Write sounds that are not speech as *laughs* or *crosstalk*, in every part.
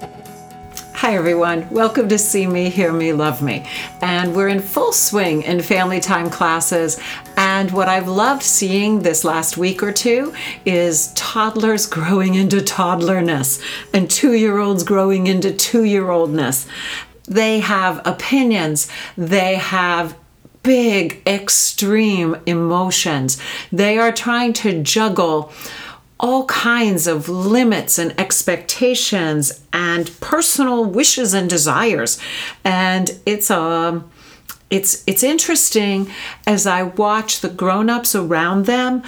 Hi, everyone. Welcome to See Me, Hear Me, Love Me. And we're in full swing in family time classes. And what I've loved seeing this last week or two is toddlers growing into toddlerness and two year olds growing into two year oldness. They have opinions, they have big, extreme emotions. They are trying to juggle all kinds of limits and expectations and personal wishes and desires. And it's um it's it's interesting as i watch the grown-ups around them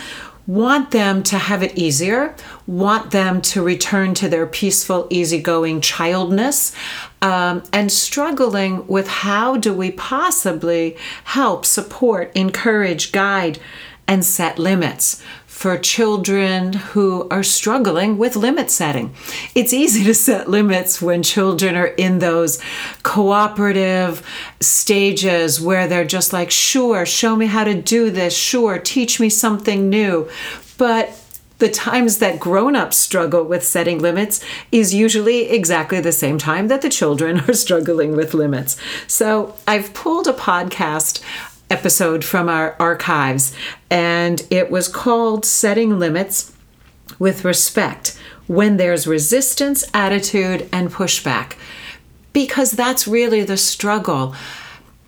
want them to have it easier want them to return to their peaceful easygoing childness um, and struggling with how do we possibly help support encourage guide and set limits for children who are struggling with limit setting. It's easy to set limits when children are in those cooperative stages where they're just like, sure, show me how to do this, sure, teach me something new. But the times that grown-ups struggle with setting limits is usually exactly the same time that the children *laughs* are struggling with limits. So, I've pulled a podcast episode from our archives, and it was called Setting Limits with Respect when there's resistance, attitude, and pushback. Because that's really the struggle.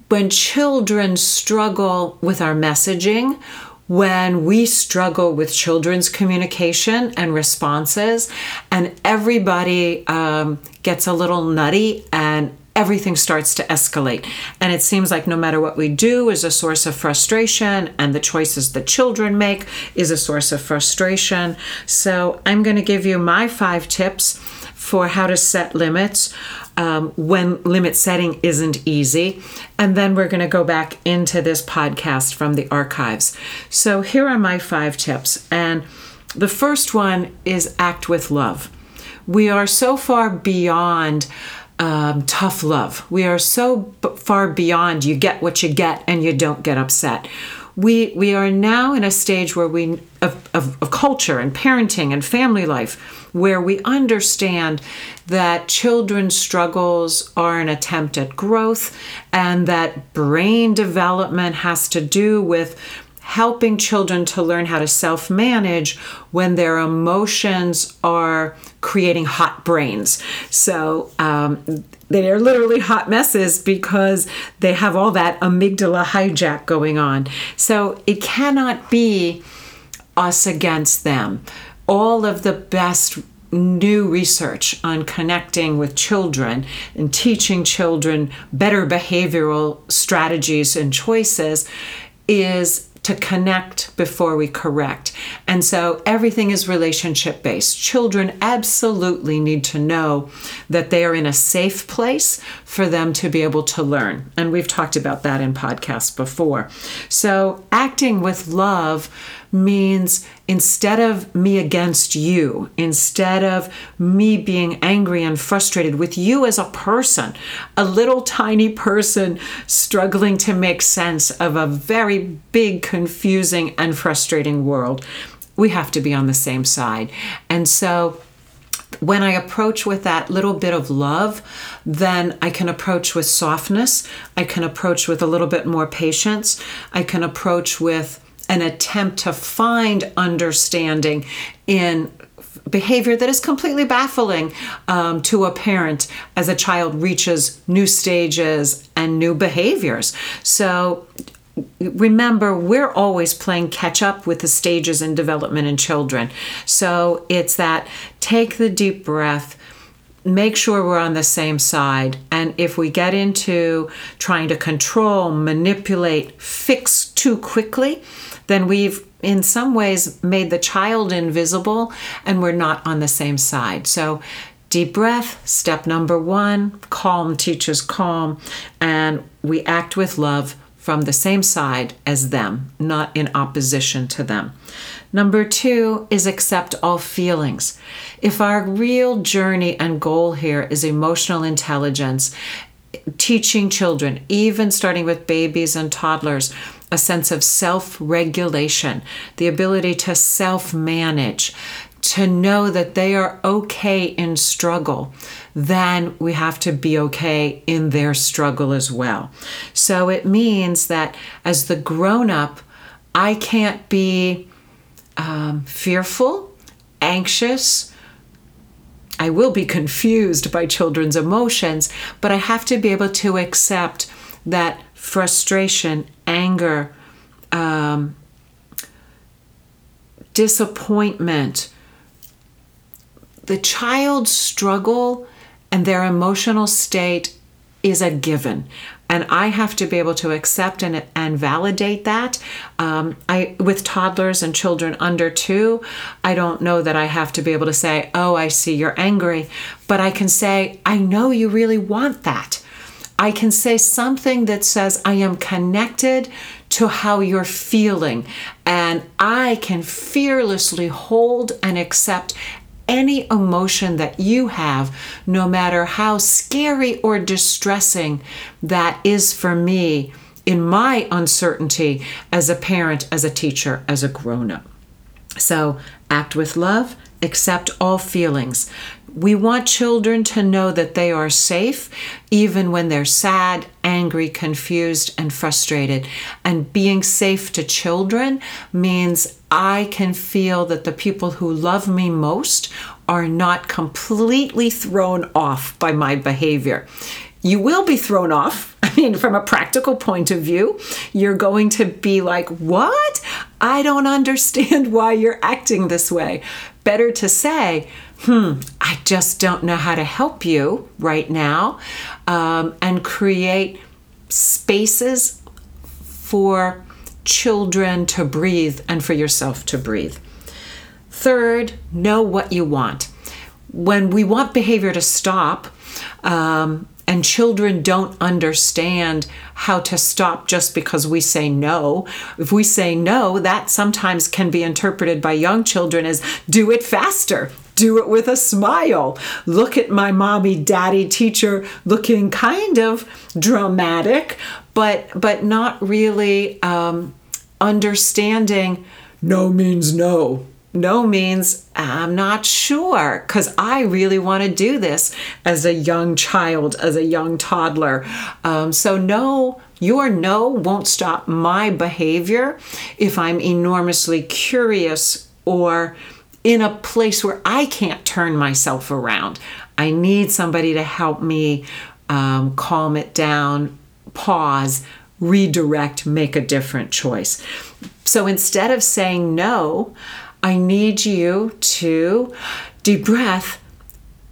When children struggle with our messaging, when we struggle with children's communication and responses, and everybody um, gets a little nutty and everything starts to escalate. And it seems like no matter what we do is a source of frustration, and the choices the children make is a source of frustration. So I'm going to give you my five tips for how to set limits um, when limit setting isn't easy. And then we're going to go back into this podcast from the archives. So here are my five tips. And the first one is act with love. We are so far beyond um, tough love. We are so far beyond you get what you get and you don't get upset. We, we are now in a stage where we of, of, of culture and parenting and family life where we understand that children's struggles are an attempt at growth and that brain development has to do with helping children to learn how to self manage when their emotions are creating hot brains. So um, they are literally hot messes because they have all that amygdala hijack going on. So it cannot be us against them. All of the best new research on connecting with children and teaching children better behavioral strategies and choices is to connect before we correct. And so everything is relationship based. Children absolutely need to know that they are in a safe place for them to be able to learn. And we've talked about that in podcasts before. So acting with love means instead of me against you, instead of me being angry and frustrated with you as a person, a little tiny person struggling to make sense of a very big, confusing, and frustrating world, we have to be on the same side. And so, when I approach with that little bit of love, then I can approach with softness. I can approach with a little bit more patience. I can approach with an attempt to find understanding in behavior that is completely baffling um, to a parent as a child reaches new stages and new behaviors. So remember we're always playing catch up with the stages in development in children so it's that take the deep breath make sure we're on the same side. And if we get into trying to control, manipulate, fix too quickly, then we've in some ways made the child invisible and we're not on the same side. So deep breath, step number one, calm teaches calm, and we act with love from the same side as them, not in opposition to them. Number two is accept all feelings. If our real journey and goal here is emotional intelligence, teaching children, even starting with babies and toddlers, a sense of self regulation, the ability to self manage, to know that they are okay in struggle, then we have to be okay in their struggle as well. So it means that as the grown up, I can't be um, fearful, anxious. I will be confused by children's emotions, but I have to be able to accept that frustration, anger, um, disappointment, the child's struggle and their emotional state is a given and I have to be able to accept and, and validate that. Um, I with toddlers and children under two, I don't know that I have to be able to say, "Oh, I see you're angry," but I can say, "I know you really want that." I can say something that says, I am connected to how you're feeling, and I can fearlessly hold and accept any emotion that you have, no matter how scary or distressing that is for me in my uncertainty as a parent, as a teacher, as a grown up. So act with love, accept all feelings. We want children to know that they are safe even when they're sad, angry, confused, and frustrated. And being safe to children means I can feel that the people who love me most are not completely thrown off by my behavior. You will be thrown off. *laughs* I mean, from a practical point of view, you're going to be like, What? I don't *laughs* understand why you're acting this way. Better to say, hmm, I just don't know how to help you right now, um, and create spaces for children to breathe and for yourself to breathe. Third, know what you want. When we want behavior to stop, um, and children don't understand how to stop just because we say no. If we say no, that sometimes can be interpreted by young children as do it faster, do it with a smile. Look at my mommy daddy teacher looking kind of dramatic, but but not really um, understanding no means no no means I'm not sure because I really want to do this as a young child, as a young toddler. Um, so, no, your no won't stop my behavior if I'm enormously curious or in a place where I can't turn myself around. I need somebody to help me um, calm it down, pause, redirect, make a different choice. So instead of saying no, I need you to deep breath,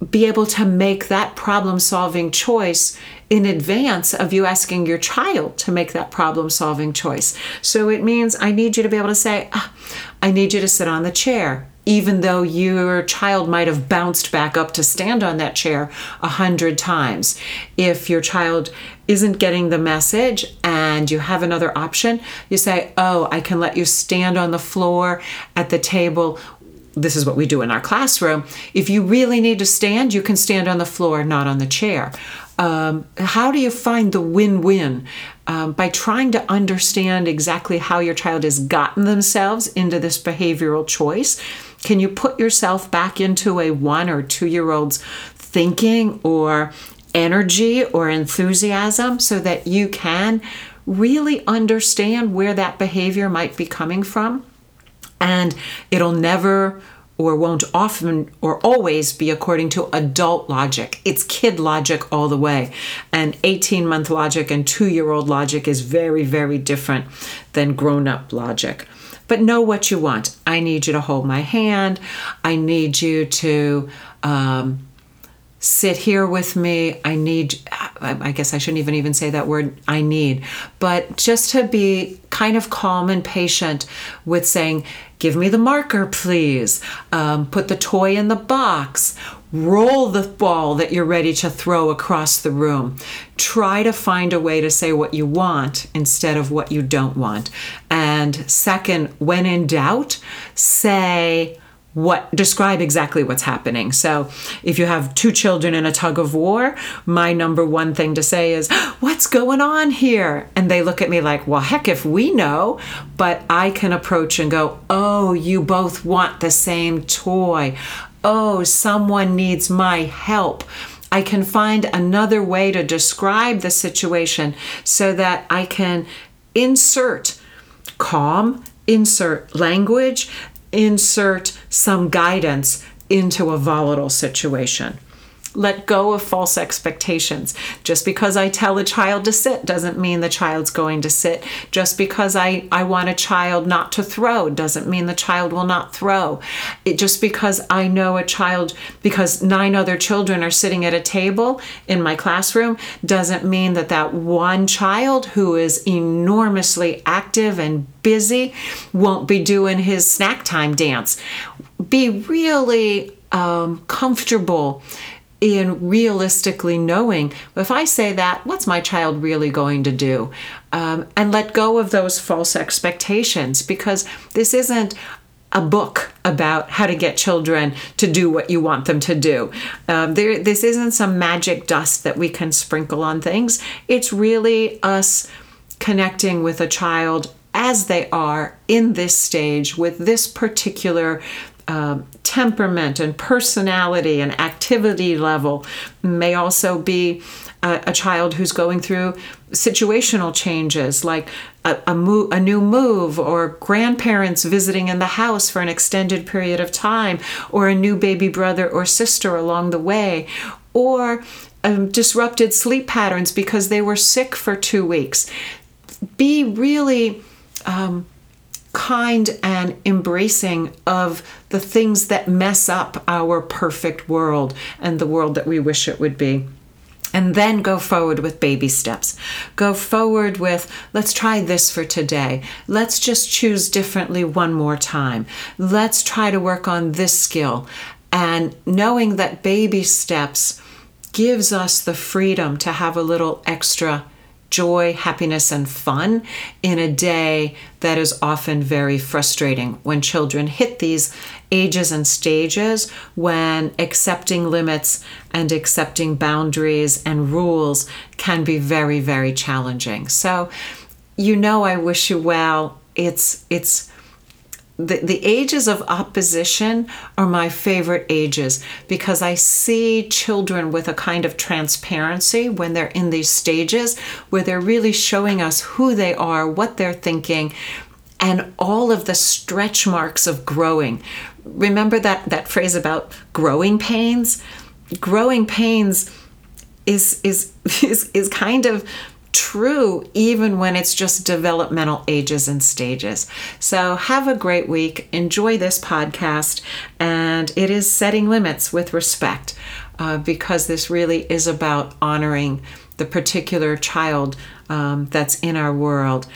be able to make that problem solving choice in advance of you asking your child to make that problem solving choice. So it means I need you to be able to say, ah, I need you to sit on the chair even though your child might have bounced back up to stand on that chair a hundred times. If your child isn't getting the message and you have another option, you say, Oh, I can let you stand on the floor at the table this is what we do in our classroom. If you really need to stand, you can stand on the floor, not on the chair. Um, how do you find the win win? Um, by trying to understand exactly how your child has gotten themselves into this behavioral choice can you put yourself back into a one or two year old's thinking or energy or enthusiasm so that you can really understand where that behavior might be coming from? And it'll never or won't often or always be according to adult logic. It's kid logic all the way. And 18 month logic and two year old logic is very, very different than grown up logic but know what you want. I need you to hold my hand. I need you to um, sit here with me. I need, I guess I shouldn't even even say that word, I need, but just to be kind of calm and patient with saying, give me the marker, please. Um, put the toy in the box. Roll the ball that you're ready to throw across the room. Try to find a way to say what you want instead of what you don't want. And second, when in doubt, say what describe exactly what's happening. So, if you have two children in a tug of war, my number one thing to say is, "What's going on here?" And they look at me like, "Well, heck if we know." But I can approach and go, "Oh, you both want the same toy. Oh, someone needs my help." I can find another way to describe the situation so that I can insert calm, insert language, insert some guidance into a volatile situation. Let go of false expectations. Just because I tell a child to sit doesn't mean the child's going to sit. Just because I, I want a child not to throw doesn't mean the child will not throw. It, just because I know a child, because nine other children are sitting at a table in my classroom, doesn't mean that that one child who is enormously active and busy won't be doing his snack time dance. Be really um, comfortable in realistically knowing if I say that, what's my child really going to do? Um, and let go of those false expectations because this isn't a book about how to get children to do what you want them to do. Um, there, this isn't some magic dust that we can sprinkle on things. It's really us connecting with a child as they are in this stage with this particular uh, temperament and personality and activity level may also be a, a child who's going through situational changes like a, a, a new move or grandparents visiting in the house for an extended period of time or a new baby brother or sister along the way or um, disrupted sleep patterns because they were sick for two weeks. Be really um, kind and embracing of the things that mess up our perfect world and the world that we wish it would be. And then go forward with baby steps. Go forward with, let's try this for today. Let's just choose differently one more time. Let's try to work on this skill. And knowing that baby steps gives us the freedom to have a little extra joy, happiness, and fun in a day that is often very frustrating when children hit these ages and stages when accepting limits and accepting boundaries and rules can be very, very challenging. So, you know, I wish you well. It's, it's, the, the ages of opposition are my favorite ages because I see children with a kind of transparency when they're in these stages where they're really showing us who they are, what they're thinking, and all of the stretch marks of growing. Remember that, that phrase about growing pains? Growing pains is, is, *laughs* is, is kind of true even when it's just developmental ages and stages. So, have a great week. Enjoy this podcast. And it is setting limits with respect uh, because this really is about honoring the particular child um, that's in our world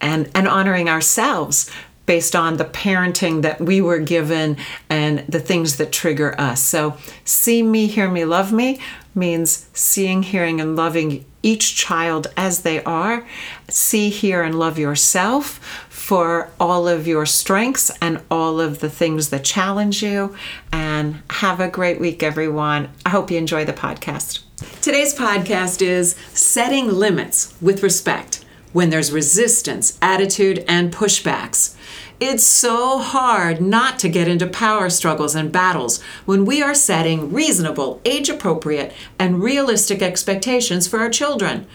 and, and honoring ourselves based on the parenting that we were given and the things that trigger us. So, see me, hear me, love me means seeing, hearing, and loving each child as they are. See, hear, and love yourself for all of your strengths and all of the things that challenge you. And have a great week, everyone. I hope you enjoy the podcast. Today's podcast is Setting Limits with Respect when there's resistance, attitude, and pushbacks. It's so hard not to get into power struggles and battles when we are setting reasonable, age appropriate, and realistic expectations for our children.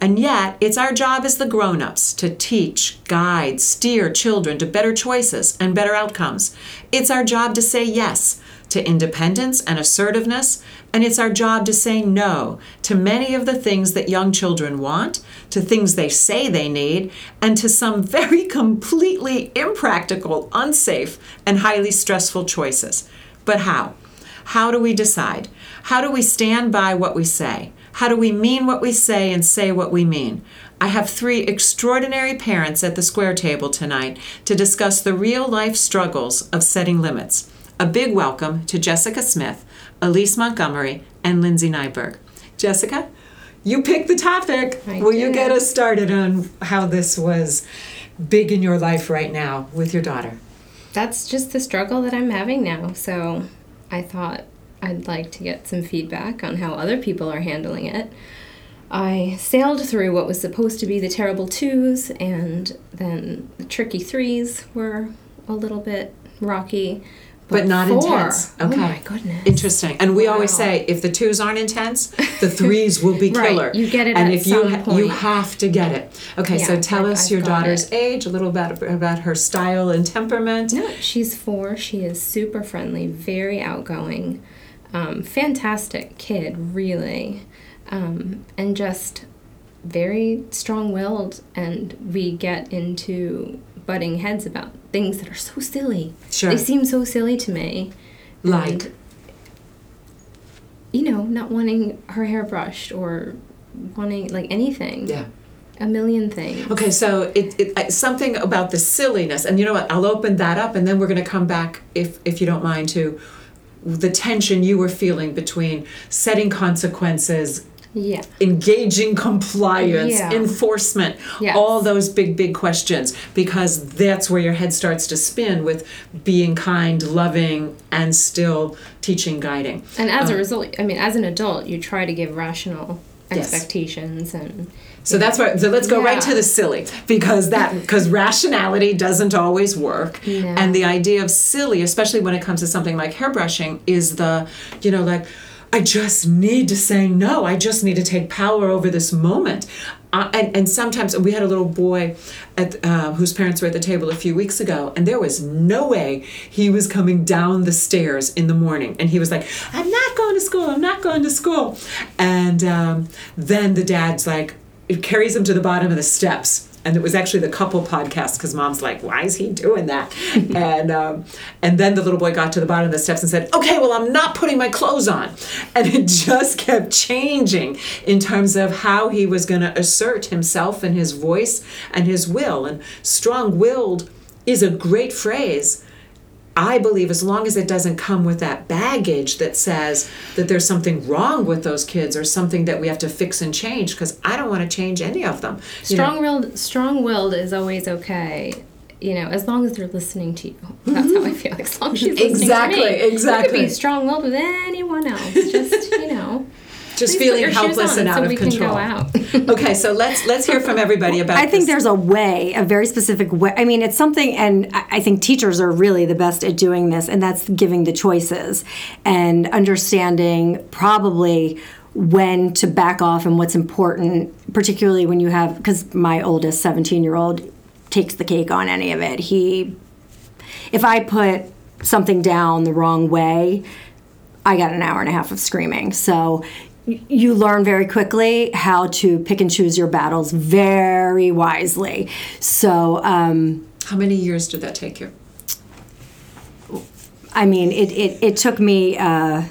And yet, it's our job as the grown ups to teach, guide, steer children to better choices and better outcomes. It's our job to say yes to independence and assertiveness, and it's our job to say no to many of the things that young children want, to things they say they need, and to some *laughs* very completely impractical, unsafe, and highly stressful choices. But how? How do we decide? How do we stand by what we say? How do we mean what we say and say what we mean? I have three extraordinary parents at the square table tonight to discuss the real life struggles of setting limits. A big welcome to Jessica Smith, Elise Montgomery, and Lindsay Nyberg. Jessica, you picked the topic. I Will did. you get us started on how this was big in your life right now with your daughter? that's just the struggle that I'm having now. So I thought I'd like to get some feedback on how other people are handling it. I sailed through what was supposed to be the terrible twos, and then the tricky threes were a little bit rocky. But not four, intense. Okay. Oh my goodness. Interesting. And we always say if the twos aren't intense, the threes will be *laughs* Right. killer. You get it and if you you have to get it. Okay, so tell I- us I've your daughter's it. age, a little about about her style and temperament. No, she's four. She is super friendly, very outgoing, um, fantastic kid, really, um, and just very strong willed. And we get into butting heads about things that are so silly. Sure. They seem so silly to me. Like? And, you know, not wanting her hair brushed or wanting like anything. Yeah. A million things. Okay, so it, it something about the silliness, and you know what? I'll open that up, and then we're going to come back, if if you don't mind, to the tension you were feeling between setting consequences, Yeah. engaging compliance, Yeah. enforcement, Yes. all those big, big questions, because that's where your head starts to spin with being kind, loving, and still teaching, guiding. And as a Um, result, I mean, as an adult, you try to give rational Yes. expectations and. So that's why. So let's go right to the silly because that because rationality doesn't always work, No. and the idea of silly, especially when it comes to something like hairbrushing, is the you know like. I just need to say no. I just need to take power over this moment. Uh, and, and sometimes we had a little boy at, uh, whose parents were at the table a few weeks ago, and there was no way he was coming down the stairs in the morning. And he was like, I'm not going to school. I'm not going to school. And um, then the dad's like, it carries him to the bottom of the steps and it was actually the couple podcast because mom's like why is he doing that? *laughs* And um, and then the little boy got to the bottom of the steps and said okay well i'm not putting my clothes on. And it *laughs* just kept changing in terms of how he was going to assert himself and his voice and his will. And strong-willed is a great phrase I believe as long as it doesn't come with that baggage that says that there's something wrong with those kids or something that we have to fix and change, because I don't want to change any of them. Strong-willed, strong-willed is always okay. You know, as long as they're listening to you. That's how I mm-hmm. feel. As long as she's listening Exactly, to me. You exactly. could be strong-willed with anyone else. Just you know, just please feeling helpless and out so of control. Go out. *laughs* *laughs* okay, so let's let's hear from everybody about. I think this. there's a way, a very specific way. I mean, it's something, and I I think teachers are really the best at doing this, and that's giving the choices and understanding probably when to back off and what's important, particularly when you have, because my oldest 17 year old takes the cake on any of it. He, if I put something down the wrong way, I got an hour and a half of screaming. So y- you learn very quickly how to pick and choose your battles very wisely. So, um, How many years did that take you? I mean, it, it, it took me uh,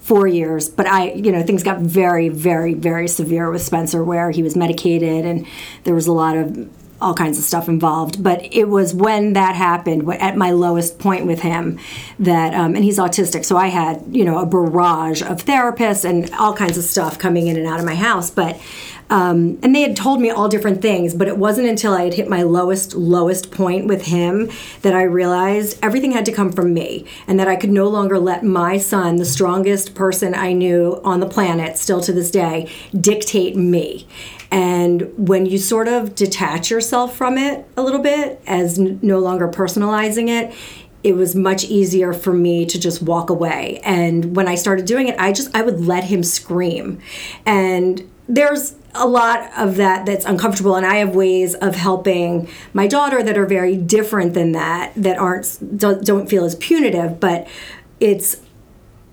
four years, but I, you know, things got very, very, very severe with Spencer where he was medicated and there was a lot of all kinds of stuff involved. But it was when that happened, at my lowest point with him, that, um, and he's autistic, so I had, you know, a barrage of therapists and all kinds of stuff coming in and out of my house. But, um, and they had told me all different things, but it wasn't until I had hit my lowest, lowest point with him that I realized everything had to come from me and that I could no longer let my son, the strongest person I knew on the planet still to this day, dictate me. And when you sort of detach yourself from it a little bit, as n- no longer personalizing it, it was much easier for me to just walk away. And when I started doing it, I just I would let him scream. And there's a lot of that that's uncomfortable and I have ways of helping my daughter that are very different than that that aren't don't, don't feel as punitive, but it's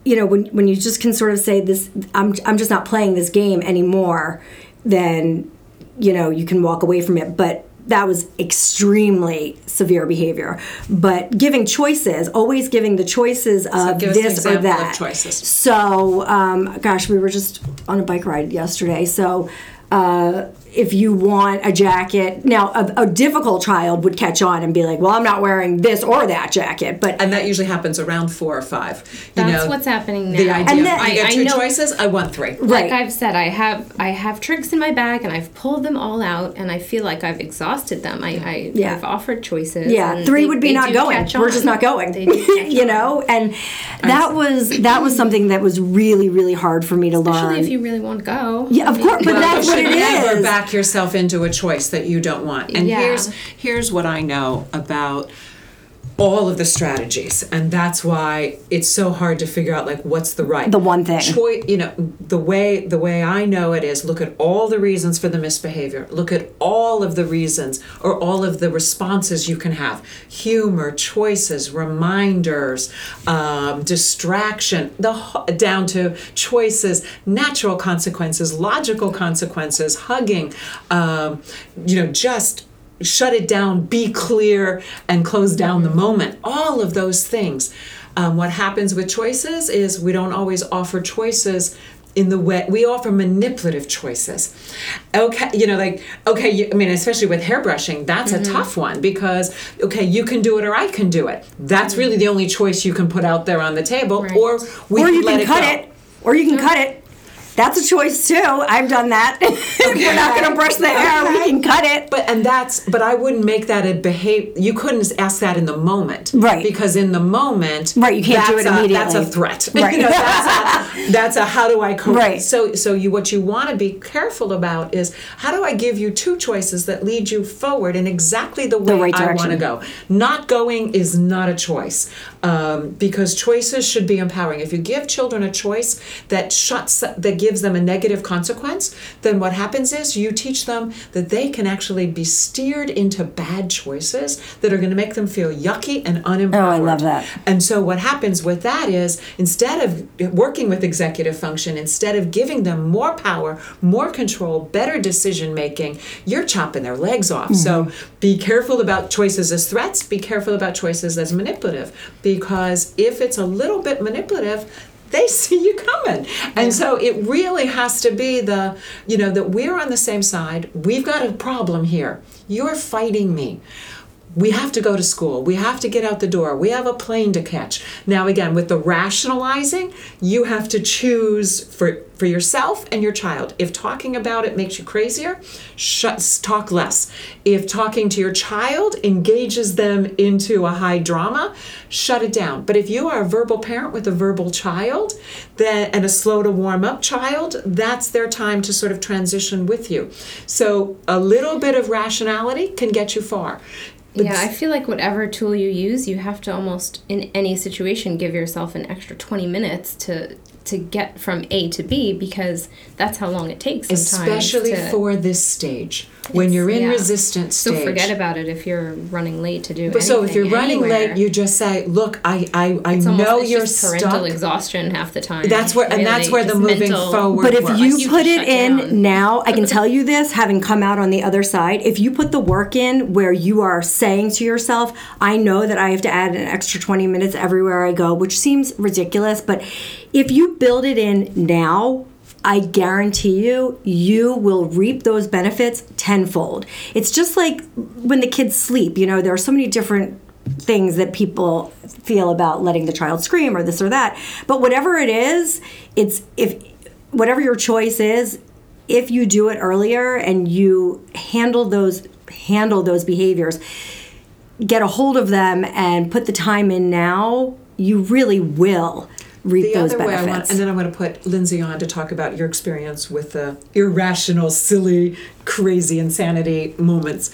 you know when when you just can sort of say this I'm I'm just not playing this game anymore, then you know you can walk away from it, but that was extremely severe behavior. But giving choices, always giving the choices of an this or that. choices. So, um, gosh, we were just on a bike ride yesterday. So, uh, if you want a jacket. Now, a, a difficult child would catch on and be like, "Well, I'm not wearing this or that jacket." But and that usually happens around four or five. You That's know, what's happening now. The idea And of, then- I get I- I two know- choices. I want three. Right. Like I've said, I have I have tricks in my bag, and I've pulled them all out, and I feel like I've exhausted them. I, I Yeah. I've offered choices. yeah, and three they- would be not going. We're just not going. They do *laughs* catch you know, and that was that was something that was really really hard for me to learn. If you really want to go. yeah, of course, but Well, that's what should it never is. Back yourself into a choice that you don't want. And Yeah. here's here's what I know about all of the strategies, and that's why it's so hard to figure out like what's the right The one thing. choice. You know, the way the way I know it is look at all the reasons for the misbehavior. Look at all of the reasons or all of the responses you can have: humor, choices, reminders, um, distraction, the down to choices, natural consequences, logical consequences, hugging. Um, you know, just shut it down, be clear, and close down the moment. All of those things. Um, what happens with choices is we don't always offer choices in the way we offer manipulative choices. Okay, you know, like okay, you, I mean, especially with hairbrushing, that's a tough one because okay, you can do it or I can do it. That's really the only choice you can put out there on the table, Right. or we or you can it cut go. it, or you can cut it. That's a choice too. I've done that. *laughs* if we're not going to brush the hair, we can cut it. But and that's but I wouldn't make that a behave. You couldn't ask that in the moment, Right. Because in the moment, Right, you can't do it a- That's a threat, *laughs* Right. You know, that's, a, that's a how do I correct? Right. So so you what you want to be careful about is how do I give you two choices that lead you forward in exactly the way right I want to go. Not going is not a choice um, because choices should be empowering. If you give children a choice that shuts that gives them a negative consequence, then what happens is you teach them that they can actually be steered into bad choices that are going to make them feel yucky and unempowered. Oh, I love that. And so what happens with that is instead of working with executive function, instead of giving them more power, more control, better decision making, you're chopping their legs off. So be careful about choices as threats, be careful about choices as manipulative because if it's a little bit manipulative, they *laughs* see you coming. And so it really has to be the, you know, that we're on the same side. We've got a problem here. You're fighting me we have to go to school. We have to get out the door. We have a plane to catch. Now, again, with the rationalizing, you have to choose for, for yourself and your child. If talking about it makes you crazier, shut, talk less. If talking to your child engages them into a high drama, shut it down. But if you are a verbal parent with a verbal child then, and a slow to warm up child, that's their time to sort of transition with you. So a little bit of rationality can get you far. Yeah, I feel like whatever tool you use, you have to almost in any situation give yourself an extra 20 minutes to to get from A to B because that's how long it takes sometimes. especially to- for this stage when you're in yeah. resistant stage. So forget about it if you're running late to do But so if you're running anywhere. late, you just say, "Look, I I, I It's almost- know it's you're just parental stuck." exhaustion half the time. That's where and that's really, where the just moving mental- forward. But if works. you You put can it shut in down. now, I can *laughs* tell you this, having come out on the other side, if you put the work in where you are saying to yourself, I know that I have to add an extra 20 minutes everywhere I go, which seems ridiculous, but if you build it in now, I guarantee you, you will reap those benefits tenfold. It's just like when the kids sleep, you know, there are so many different things that people feel about letting the child scream or this or that. But whatever it is, it's if whatever your choice is, if you do it earlier and you handle those handle those behaviors, get a hold of them and put the time in now, you really will reap the those other way I want, and then I want to put Lindsay on to talk about your experience with the irrational, silly, crazy insanity moments.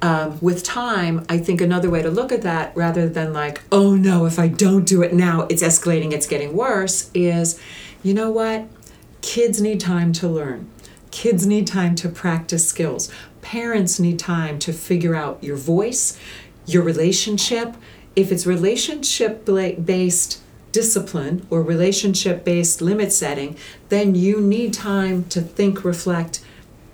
Um, with time, I think another way to look at that, rather than like, oh no, if I don't do it now, it's escalating, it's getting worse, is, you know what? Kids need time to learn. Kids need time to practice skills. Parents need time to figure out your voice, your relationship. If it's relationship based discipline or relationship based limit setting, then you need time to think, reflect,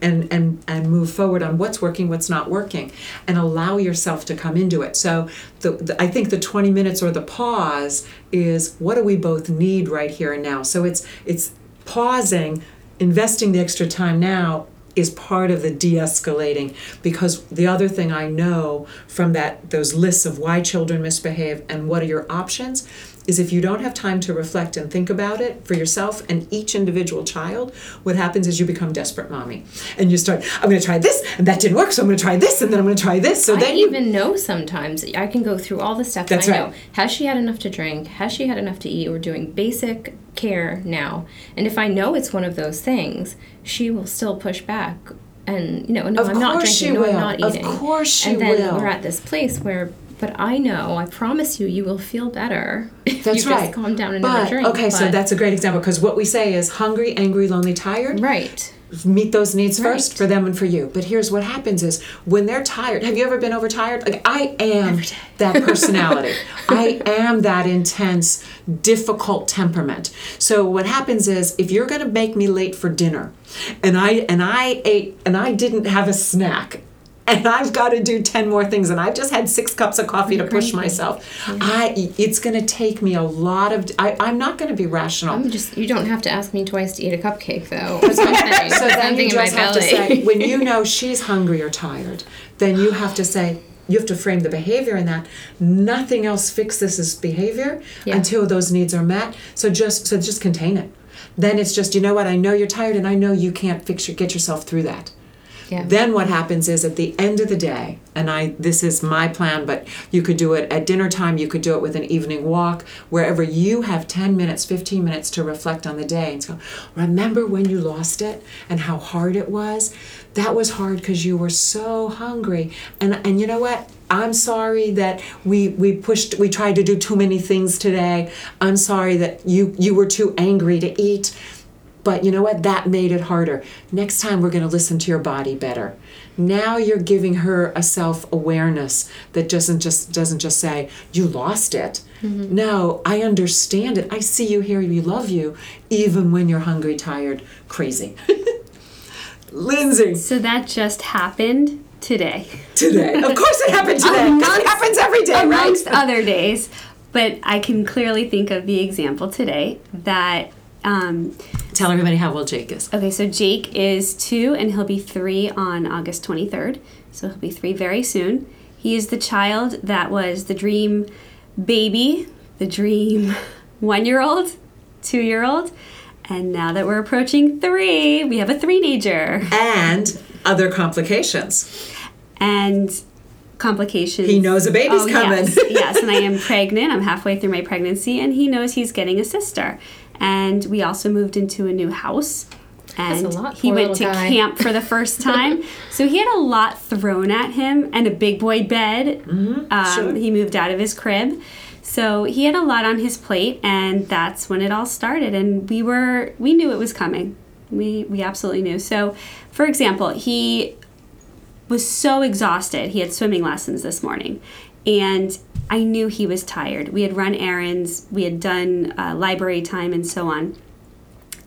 and, and, and move forward on what's working, what's not working, and allow yourself to come into it. So, the, the, I think the 20 minutes or the pause is what do we both need right here and now? So, it's, it's pausing, investing the extra time now is part of the de-escalating because the other thing I know from that those lists of why children misbehave and what are your options is if you don't have time to reflect and think about it for yourself and each individual child, what happens is you become desperate mommy. And you start, I'm going to try this, and that didn't work, so I'm going to try this, and then I'm going to try this. So I then you. even know sometimes I can go through all the steps. That's and I know right. has she had enough to drink? Has she had enough to eat? We're doing basic care now, and if I know it's one of those things, she will still push back. And you know, no, Of I'm not drinking. no, will. I'm not eating. Of course she will. and then will. we're at this place where, but I know, I promise you, you will feel better *laughs* if That's you right. just calm down and but, never drink. Okay, so that's a great example because what we say is hungry, angry, lonely, tired. right. meet those needs first for them and for you. But here's what happens is when they're tired, have you ever been overtired? Like I am that *laughs* personality. I am that intense, difficult temperament. So what happens is if you're going to make me late for dinner and I and I ate and I didn't have a snack and I've got to do 10 more things and I've just had 6 cups of coffee to push myself. I it's going to take me a lot of I I'm not going to be rational. I'm just. You don't have to ask me twice to eat a cupcake, though. *laughs* So then you just have to say when you *laughs* know she's hungry or tired then you have to say you have to frame the behavior in that nothing else fixes this behavior Yeah. until those needs are met so just so just contain it then it's just you know what i know you're tired and i know you can't fix your, get yourself through that yeah. then what happens is at the end of the day, and I this is my plan, but you could do it at dinner time, you could do it with an evening walk, wherever you have 10 minutes, 15 minutes to reflect on the day and go, remember when you lost it and how hard it was? That was hard because you were so hungry. And and you know what? I'm sorry that we we pushed we tried to do too many things today. I'm sorry that you you were too angry to eat. But you know what? That made it harder. Next time we're going to listen to your body better. Now you're giving her a self-awareness that doesn't just doesn't just say you lost it. No, I understand it. I see you here. We love you even when you're hungry, tired, crazy. *laughs* Lindsay, So that just happened today. today. Of course it happened today. 'cause it happens every day, right? Amongst other days. But I can clearly think of the example today that um, Tell everybody how old Jake is. Okay, so Jake is two and he'll be three on August 23rd. So he'll be three very soon. He is the child that was the dream baby, the dream *laughs* one year old, two year old, and now that we're approaching three, we have a three-nager. And other complications. And complications. He knows a baby's Oh, coming. Yes, yes, and I am *laughs* pregnant. I'm halfway through my pregnancy, and he knows he's getting a sister. And we also moved into a new house. And a lot, he went to guy. camp for the first *laughs* time. so he had a lot thrown at him and a big boy bed. um, sure. He moved out of his crib. So he had a lot on his plate, and that's when it all started. And we were, we knew it was coming. We, we absolutely knew. So, for example, he was so exhausted. He had swimming lessons this morning, and I knew he was tired. We had run errands, we had done uh, library time, and so on.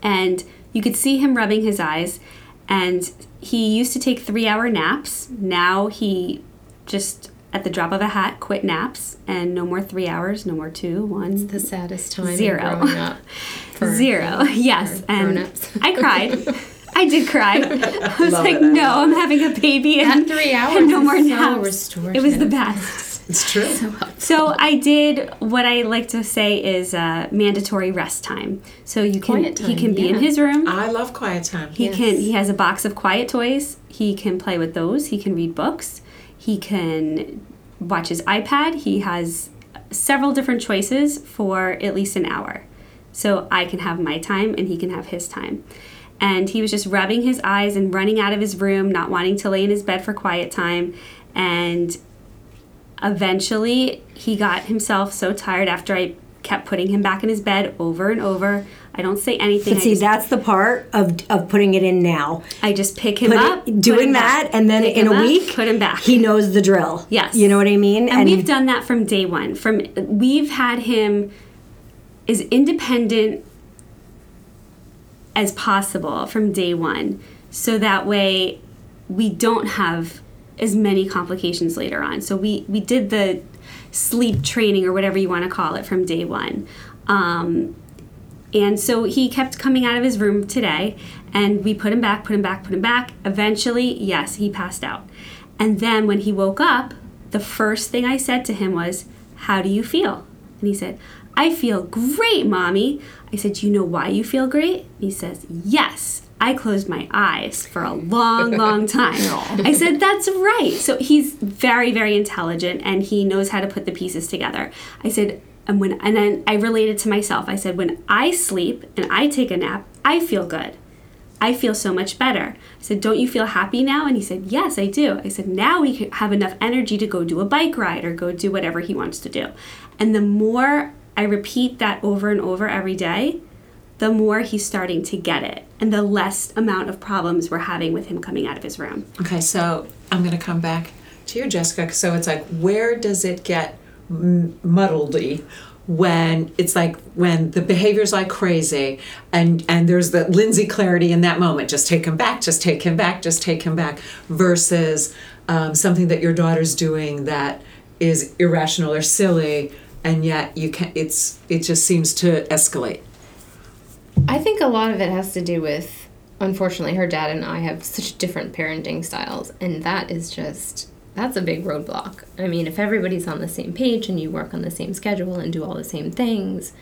And you could see him rubbing his eyes. And he used to take three hour naps. Now he just, at the drop of a hat, quit naps and no more three hours, no more two, one, the saddest time Zero. in growing up. *laughs* for- Zero. Yes. for And. I cried. I did cry. *laughs* I was Love like, it. no, I'm having a baby and, That three *laughs* hours and no more so naps. restorative. It was the best. It's true. So I did what I like to say is uh, mandatory rest time. So you can Quiet he can be in his room. I love quiet time. He Yes. can he has a box of quiet toys. He can play with those. He can read books. He can watch his iPad. He has several different choices for at least an hour. So I can have my time and he can have his time. And he was just rubbing his eyes and running out of his room, not wanting to lay in his bed for quiet time. And eventually he got himself so tired after I kept putting him back in his bed over and over. I don't say anything. But see, just that's the part of, of putting it in now. I just pick him Put up, it, doing that, back. and then in a up, week, put him back. He knows the drill. Yes. You know what I mean? and, we've done that from day one. From we've had him as independent as possible from day one, so that way we don't have as many complications later on. So we we did the sleep training or whatever you want to call it from day one. Um, And so he kept coming out of his room today, and we put him back, put him back, put him back. Eventually, yes, he passed out. And then when he woke up, the first thing I said to him was, How do you feel? And he said, I feel great, mommy. I said, Do you know why you feel great? He says, Yes. I closed my eyes for a long, long time. *laughs* I said, That's right. So he's very, very intelligent and he knows how to put the pieces together. I said, and when and then I related to myself. I said, when I sleep and I take a nap, I feel good. I feel so much better. I said, Don't you feel happy now? And he said, Yes, I do. I said, Now we have enough energy to go do a bike ride or go do whatever he wants to do. And the more I repeat that over and over every day, the more he's starting to get it and the less amount of problems we're having with him coming out of his room. Okay, so I'm going to come back to you, Jessica. So it's like, where does it get muddledy when it's like when the behavior's like crazy and and there's the Lindsay clarity in that moment just take him back just take him back just take him back versus um, something that your daughter's doing that is irrational or silly and yet you can it's it just seems to escalate I think a lot of it has to do with, unfortunately, her dad and I have such different parenting styles, and that is just that's a big roadblock. I mean, if everybody's on the same page and you work on the same schedule and do all the same things,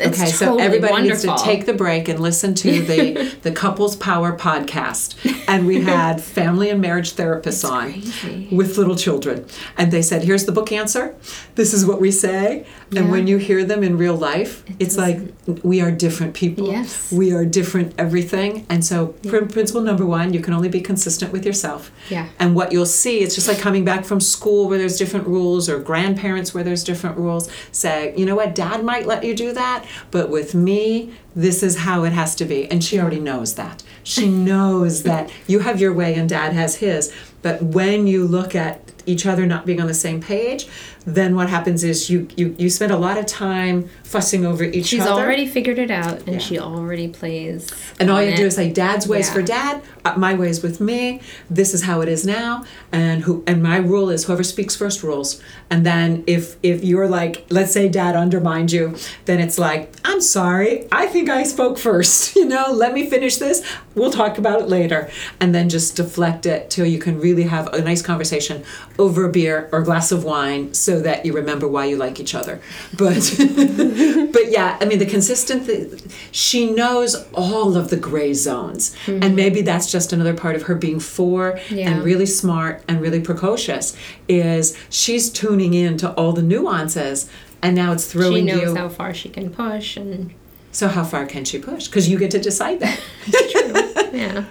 okay, so everybody wonderful. needs to take the break and listen to the *laughs* the Couples Power podcast. And we had family and marriage therapists on crazy. with little children, and they said, "Here's the book answer. This is what we say." And when you hear them in real life, it's like we are different people. Yes. we are different everything. And so, pr- principle number one: you can only be consistent with yourself. Yeah. And what you'll see, it's just like coming back from school where there's different rules, or grandparents where there's different rules. Say, you know what, dad might let you do that, but with me, this is how it has to be. And she already knows that. She *laughs* knows that you have your way and dad has his. But when you look at each other not being on the same page, then what happens is you you, you spend a lot of time fussing over each She's other. She's already figured it out, and Yeah. she already plays. And all you do is say, "Dad's ways Yeah. for Dad, uh, my ways with me. This is how it is now." And who and my rule is whoever speaks first rules. And then if if you're like, let's say Dad undermined you, then it's like, "I'm sorry, I think I spoke first. *laughs* You know, let me finish this. We'll talk about it later." And then just deflect it till you can really have a nice conversation over a beer or a glass of wine, so that you remember why you like each other. But *laughs* but yeah, I mean the consistent. Th- she knows all of the gray zones, and maybe that's just another part of her being four Yeah. and really smart and really precocious. Is she's tuning in to all the nuances, and now it's throwing you she knows you. how far she can push, and so how far can she push? Because you get to decide that. *laughs* yeah.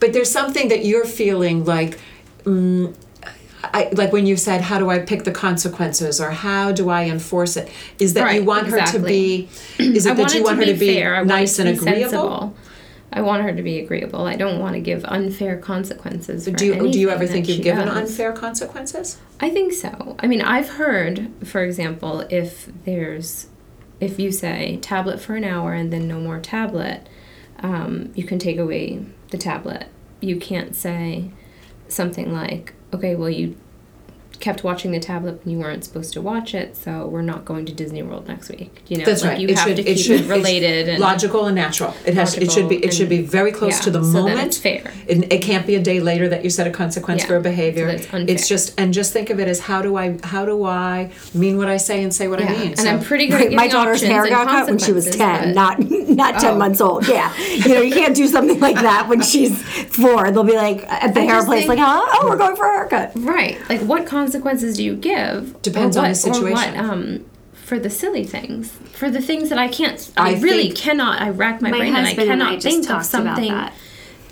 but there's something that you're feeling like. Mm, I, like when you said, "How do I pick the consequences?" or "How do I enforce it? Is that you Right, want her to be? Is it that you want her to be fair. Nice and be agreeable? sensible. I want her to be agreeable. I don't want to give unfair consequences. Do you, do you ever think you've given does. unfair consequences? I think so. I mean, I've heard, for example, if there's, if you say tablet for an hour and then no more tablet, um, you can take away the tablet. You can't say something like, okay, well, you kept watching the tablet when you weren't supposed to watch it, so we're not going to Disney World next week. You know, That's like right. you it have should, to it keep should, it related and logical and natural. It has. It should be. It should be very close yeah, to the so that moment. it's fair. It, it can't be a day later that you set a consequence Yeah, for a behavior. so that it's unfair. just and just think of it as how do I how do I mean what I say and say what Yeah, I mean. and I'm pretty good Right, my daughter's hair got cut when she was 10, but- not *laughs* not 10 Oh. months old. Yeah. You know, you can't do something like that when *laughs* she's four. They'll be like at the I hair just place, think- like, oh, oh, we're going for a haircut. Right. Like, what consequences do you give? Depends or on what, the Or situation. what, um, for the silly things, for the things that I can't, I, I really think- cannot. I rack my, My brain and I husband and cannot I just think of talked about something that.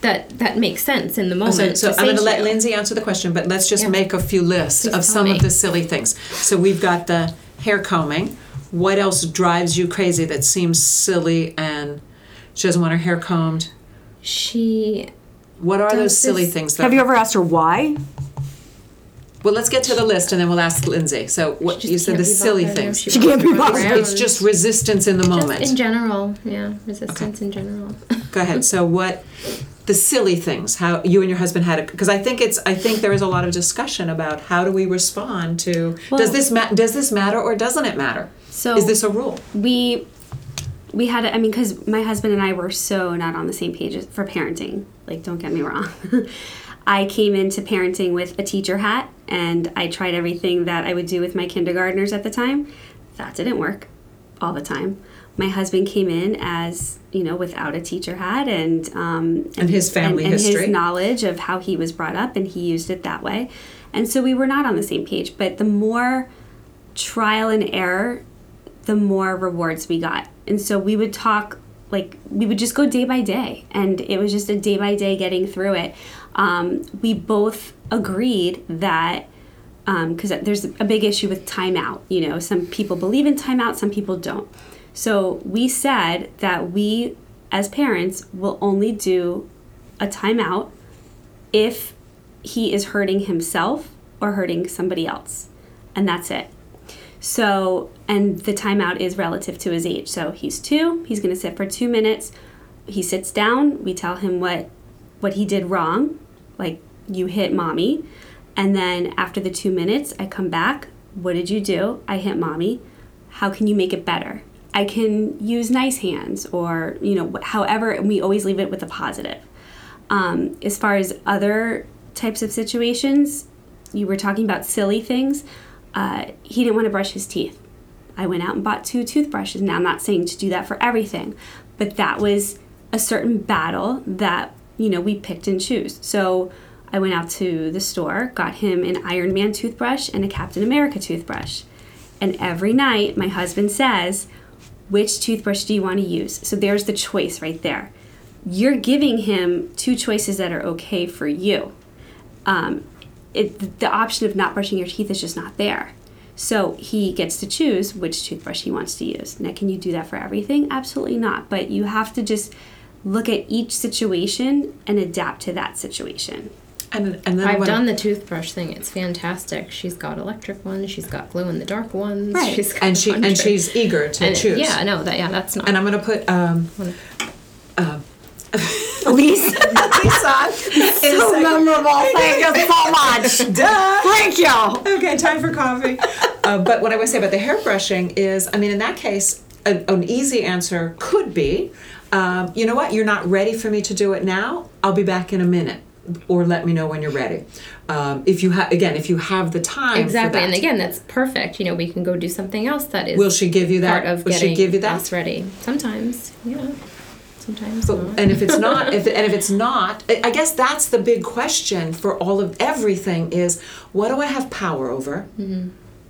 that that makes sense in the moment. So, so to I'm going to let you. Lindsay answer the question, but let's just Yeah. make a few lists Please of tell some me. of the silly things. So we've got the hair combing. What else drives you crazy that seems silly and she doesn't want her hair combed? She What are those silly this- things? That, Have you ever asked her why? well, let's get to the list and then we'll ask Lindsay. So what you said the silly things. She, She can't be run bothered. It's just resistance in the moment. Just in general, yeah, resistance in general. Go ahead. So what the silly things how you and your husband had it because I think it's I think there is a lot of discussion about how do we respond to does this ma- does this matter or doesn't it matter? So is this a rule? we we had, I mean, because my husband and I were so not on the same page for parenting. Like, don't get me wrong. *laughs* I came into parenting with a teacher hat and I tried everything that I would do with my kindergartners at the time. That didn't work all the time. My husband came in as, you know, without a teacher hat and um, And his family and, and history. his knowledge of how he was brought up and he used it that way. And so we were not on the same page. But the more trial and error, the more rewards we got. And so we would talk like we would just go day by day, and it was just a day by day getting through it. Um, we both agreed that because there's a big issue with timeout. You know, some people believe in timeout, some people don't. So we said that we, as parents, will only do a timeout if he is hurting himself or hurting somebody else, and that's it. So, and the timeout is relative to his age. So he's two. He's going to sit for two minutes. He sits down. We tell him what what he did wrong, like you hit mommy, and then after the two minutes, I come back. What did you do? I hit mommy. How can you make it better? I can use nice hands, or you know, however. We always leave it with a positive. Um, as far as other types of situations, you were talking about silly things. Uh, he didn't want to brush his teeth. I went out and bought two toothbrushes. Now, I'm not saying to do that for everything, but that was a certain battle that, you know, we picked and choose. So I went out to the store, got him an Iron Man toothbrush and a Captain America toothbrush. And every night, my husband says, which toothbrush do you want to use? So there's the choice right there. You're giving him two choices that are okay for you. Um, it, the option of not brushing your teeth is just not there. So he gets to choose which toothbrush he wants to use. Now, can you do that for everything? Absolutely not. But you have to just look at each situation and adapt to that situation. And, and then I've when- done the toothbrush thing. It's fantastic. She's got electric ones. She's got glow in the dark ones. Right. She's and she and she's eager to And- choose. Yeah, no, that yeah, that's not. And I'm going to put um, Elise, *laughs* Lisa Lisa. so memorable. Thank you so much. Duh. Thank you. Okay, time for coffee. uh, but what I would say about the hairbrushing is, I mean, in that case, a, an easy answer could be, um, you know what, you're not ready for me to do it now. I'll be back in a minute, or let me know when you're ready. Um, if you have, again, if you have the time, for exactly, and again, that's perfect. You know, we can go do something else that is will she give you that? part of will she give you that? us ready. Sometimes, yeah. Sometimes But- and if it's not if, and if it's *laughs* not I guess that's the big question for all of everything is what do I have power over?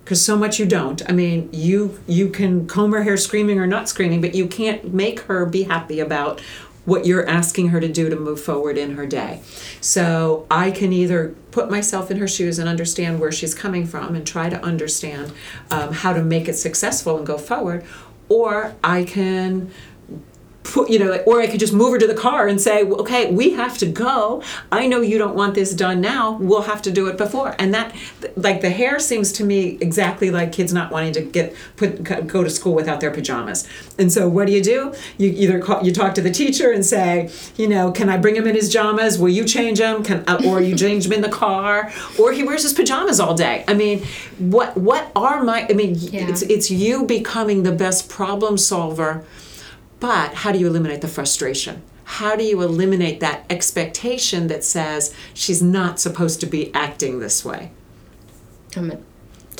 Because so much you don't. I mean you you can comb her hair screaming or not screaming but you can't make her be happy about what you're asking her to do to move forward in her day. So I can either put myself in her shoes and understand where she's coming from and try to understand um, how to make it successful and go forward or I can put you know like, or i could just move her to the car and say well, okay we have to go. I know you don't want this done now. We'll have to do it before. And that like the hair seems to me exactly like kids not wanting to get put go to school without their pajamas. And so what do you do? You either call, you talk to the teacher and say you know can i bring him in his pajamas? Will you change him? Can uh, or you change him in the car? Or he wears his pajamas all day. I mean what what are my i mean Yeah. it's it's you becoming the best problem solver but how do you eliminate the frustration? How do you eliminate that expectation that says she's not supposed to be acting this way? I'm a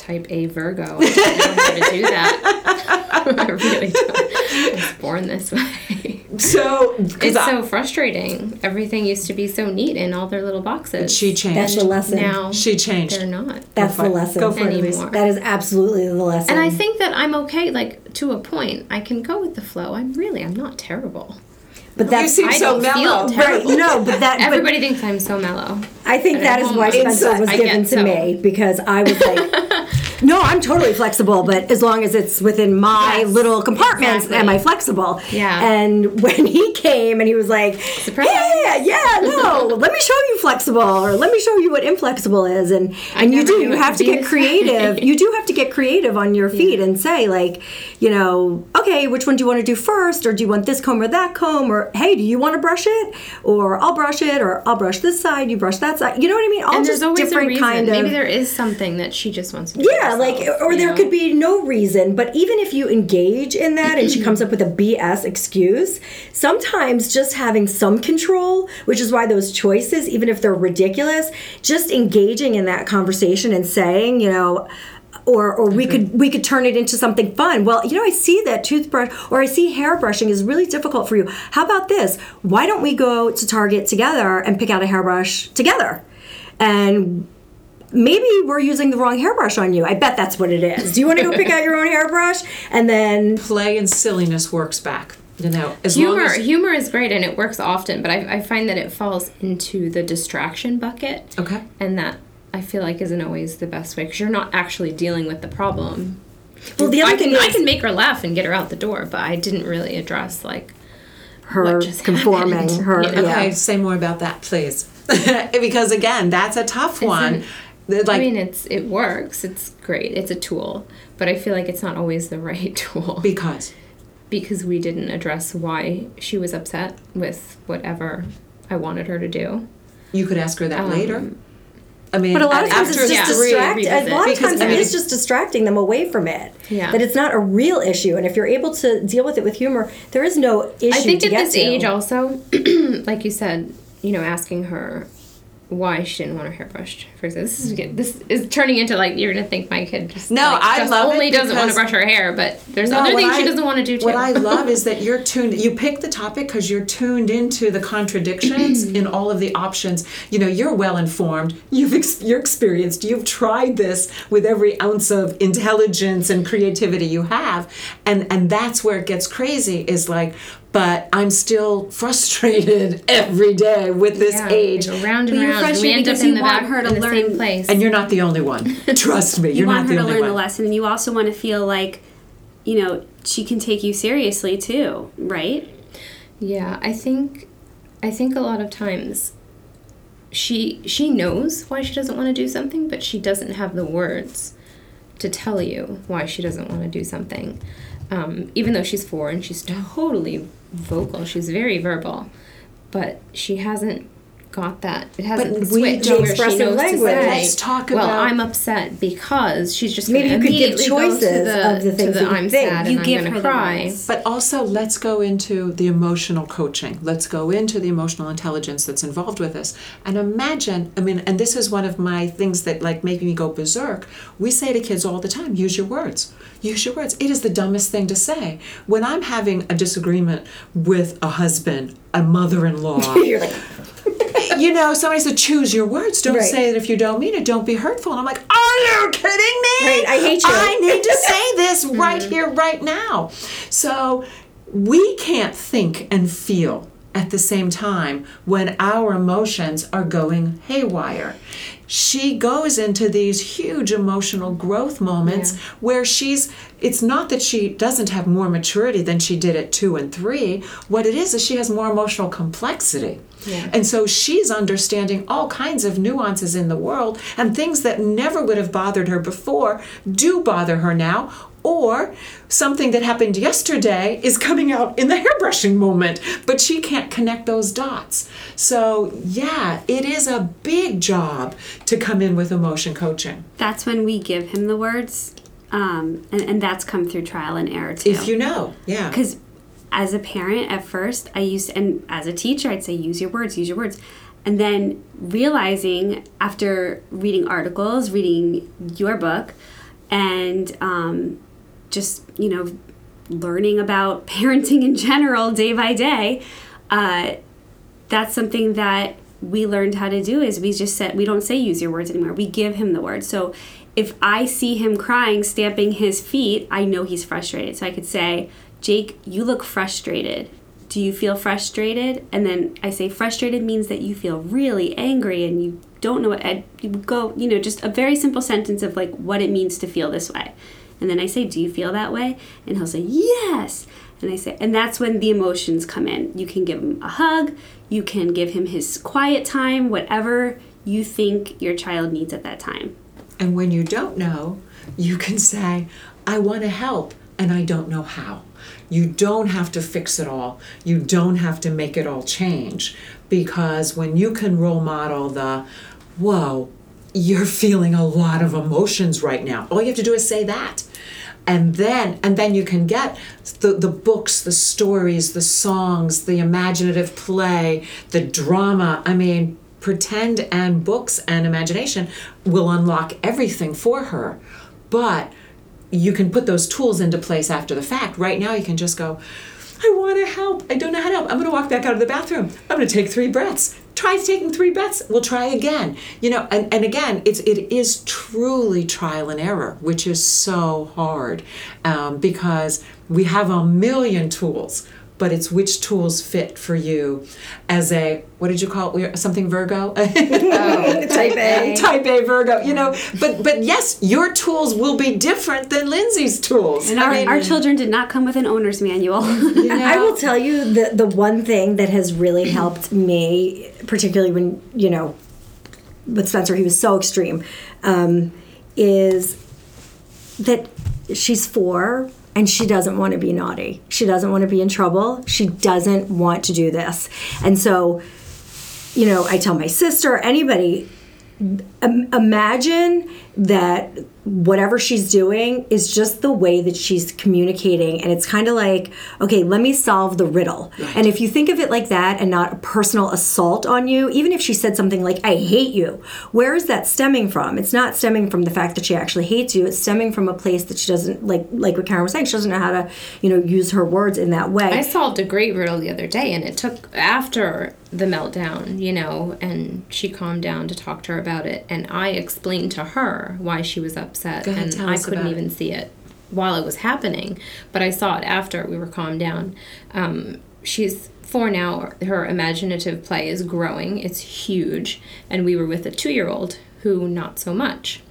type A Virgo. I don't know how to do that. *laughs* *laughs* I really don't. I was born this way. So, because It's so frustrating. Everything used to be so neat in all their little boxes. she changed. That's the lesson. now she changed. they're not. That's for the lesson. Go for it, That is absolutely the lesson. And I think that I'm okay, like to a point. I can go with the flow. I'm really, I'm not terrible. but You that's seem I so don't feel mellow. terrible. right. No, but that but Everybody thinks I'm so mellow. I think But that at is why Spencer inside. was I given to so- me because I was like, *laughs* no, I'm totally flexible, but as long as it's within my Yes, little compartments, exactly. am I flexible? Yeah. And *laughs* when he came and he was like, Surprise. yeah, yeah, no, *laughs* let me show you flexible, or let me show you what inflexible is, and and you do, you have to get creative. You do have to get creative on your feet and say like, you know, okay, which one do you want to do first, or do you want this comb or that comb, or hey, do you want to brush it, or I'll brush it, or I'll brush this side, you brush that side. You know what I mean? All And just there's always a different kind of Maybe there is something that she just wants to do. yeah, Yeah, like, or you there could be no reason, but even if you engage in that and she comes up with a BS excuse, sometimes just having some control, which is why those choices, even if they're ridiculous, just engaging in that conversation and saying, you know, or, or we could we could turn it into something fun. Well, you know, I see that toothbrush or I see hairbrushing is really difficult for you. How about this? Why don't we go to Target together and pick out a hairbrush together? And maybe we're using the wrong hairbrush on you. I bet that's what it is. Do you want to go pick out your own hairbrush and then Play and silliness works back. You know, as long Humor, as humor is great and it works often, but I, I find that it falls into the distraction bucket. Okay. And that I feel like isn't always the best way because you're not actually dealing with the problem. well the other I can, thing I can make her laugh and get her out the door, but I didn't really address like her what just conforming happened, her you know? yeah. Okay, say more about that, please. *laughs* because again, that's a tough one. Like, I mean, it's it works. It's great. It's a tool, but I feel like it's not always the *laughs* right tool because because we didn't address why she was upset with whatever I wanted her to do. you could ask her that um, later. I mean, But a lot of times it's just yeah, distract. A lot of times I it mean, is just distracting them away from it. Yeah. That it's not a real issue, and if you're able to deal with it with humor, there is no issue I think to at get this to. age also, *clears throat* like you said, you know, asking her why she didn't want her hair brushed. For example, this is this is turning into like you're gonna think my kid just No, like, I just love it only doesn't want to brush her hair, but there's No, other things she doesn't want to do too. What I *laughs* love is that you're tuned. You pick the topic because you're tuned into the contradictions *clears throat* in all of the options. You know, you're well informed. You've ex- you're experienced. You've tried this with every ounce of intelligence and creativity you have, and and that's where it gets crazy. Is like. But I'm still frustrated *laughs* every day with this yeah, age. we go round and But you're round. We frustrated end up because in you the want back her to in the learn- same place. And you're not the only one. *laughs* Trust me, you you're want her to learn one. the lesson, and you also want to feel like, you know, she can take you seriously too, right? Yeah, I think I think a lot of times she she knows why she doesn't want to do something, but she doesn't have the words to tell you why she doesn't want to do something. Um, even though she's four and she's totally vocal, she's very verbal, but she hasn't got that. It hasn't But we don't- where she expressive knows language. to say, Let's talk well, about- I'm upset because she's just Maybe gonna you could give immediately go to choices the, of the things the that you I'm think. sad You and give I'm her gonna the cry. words. But also, let's go into the emotional coaching. Let's go into the emotional intelligence that's involved with this. And imagine, I mean, and this is one of my things that like make me go berserk. We say to kids all the time, use your words. Use your words. It is the dumbest thing to say. When I'm having a disagreement with a husband, a mother-in-law, *laughs* You're like, you know, somebody said, choose your words. Don't Right. say it if you don't mean it. Don't be hurtful. And I'm like, are you kidding me? Right, I hate you. I need to *laughs* say this mm-hmm. right here, right now. So we can't think and feel at the same time when our emotions are going haywire. She goes into these huge emotional growth moments Yeah. where she's it's not that she doesn't have more maturity than she did at 2 and 3 what it is is she has more emotional complexity Yeah. and so she's understanding all kinds of nuances in the world and things that never would have bothered her before do bother her now or something that happened yesterday is coming out in the hairbrushing moment but she can't connect those dots so yeah it is a big job to come in with emotion coaching That's when we give him the words, um, and, and that's come through trial and error too. if you know yeah because as a parent at first i used and as a teacher i'd say use your words use your words. And then realizing after reading articles reading your book and um, just you know learning about *laughs* parenting in general day by day uh, that's something that we learned how to do is we just said we don't say use your words anymore. We give him the words. So if i see him crying stamping his feet i know he's frustrated. So i could say jake you look frustrated do you feel frustrated and then i say frustrated means that you feel really angry and you don't know what I'd you go you know just a very simple sentence of like what it means to feel this way and then i say do you feel that way and he'll say yes and I say, and that's when the emotions come in. You can give him a hug, you can give him his quiet time, whatever you think your child needs at that time. And when you don't know, you can say, I want to help and I don't know how. You don't have to fix it all. You don't have to make it all change. Because when you can role model the, whoa, you're feeling a lot of emotions right now. All you have to do is say that. And then and then you can get the, the books, the stories, the songs, the imaginative play, the drama. I mean, pretend and books and imagination will unlock everything for her. But you can put those tools into place after the fact. Right now, you can just go, I want to help. I don't know how to help. I'm going to walk back out of the bathroom. I'm going to take three breaths. Try taking three breaths. We'll try again. You know, and, and again, it's it is truly trial and error, which is so hard um, because we have a million tools but it's which tools fit for you as a what did you call it? Something virgo? *laughs* Oh, type a. *laughs* Type a virgo you know but but yes your tools will be different than lindsay's tools. And our, mean, our children did not come with an owner's manual. You *laughs* know? i will tell you the the one thing that has really *clears throat* helped me particularly when you know with spencer he was so extreme um, is that she's four and she doesn't want to be naughty. She doesn't want to be in trouble. She doesn't want to do this. And so, you know, I tell my sister, anybody, imagine that whatever she's doing is just the way that she's communicating and it's kind of like okay let me solve the riddle. Right. and if you think of it like that and not a personal assault on you even if she said something like i hate you where is that stemming from? It's not stemming from the fact that she actually hates you it's stemming from a place that she doesn't like like what karen was saying she doesn't know how to you know use her words in that way. I solved a great riddle the other day and it took after the meltdown you know and she calmed down to talk to her about it and i explained to her why she was upset ahead, and I couldn't even see it while it was happening, but I saw it after we were calmed down. Um, she's four now. Her imaginative play is growing. It's huge, and we were with a two-year-old who not so much.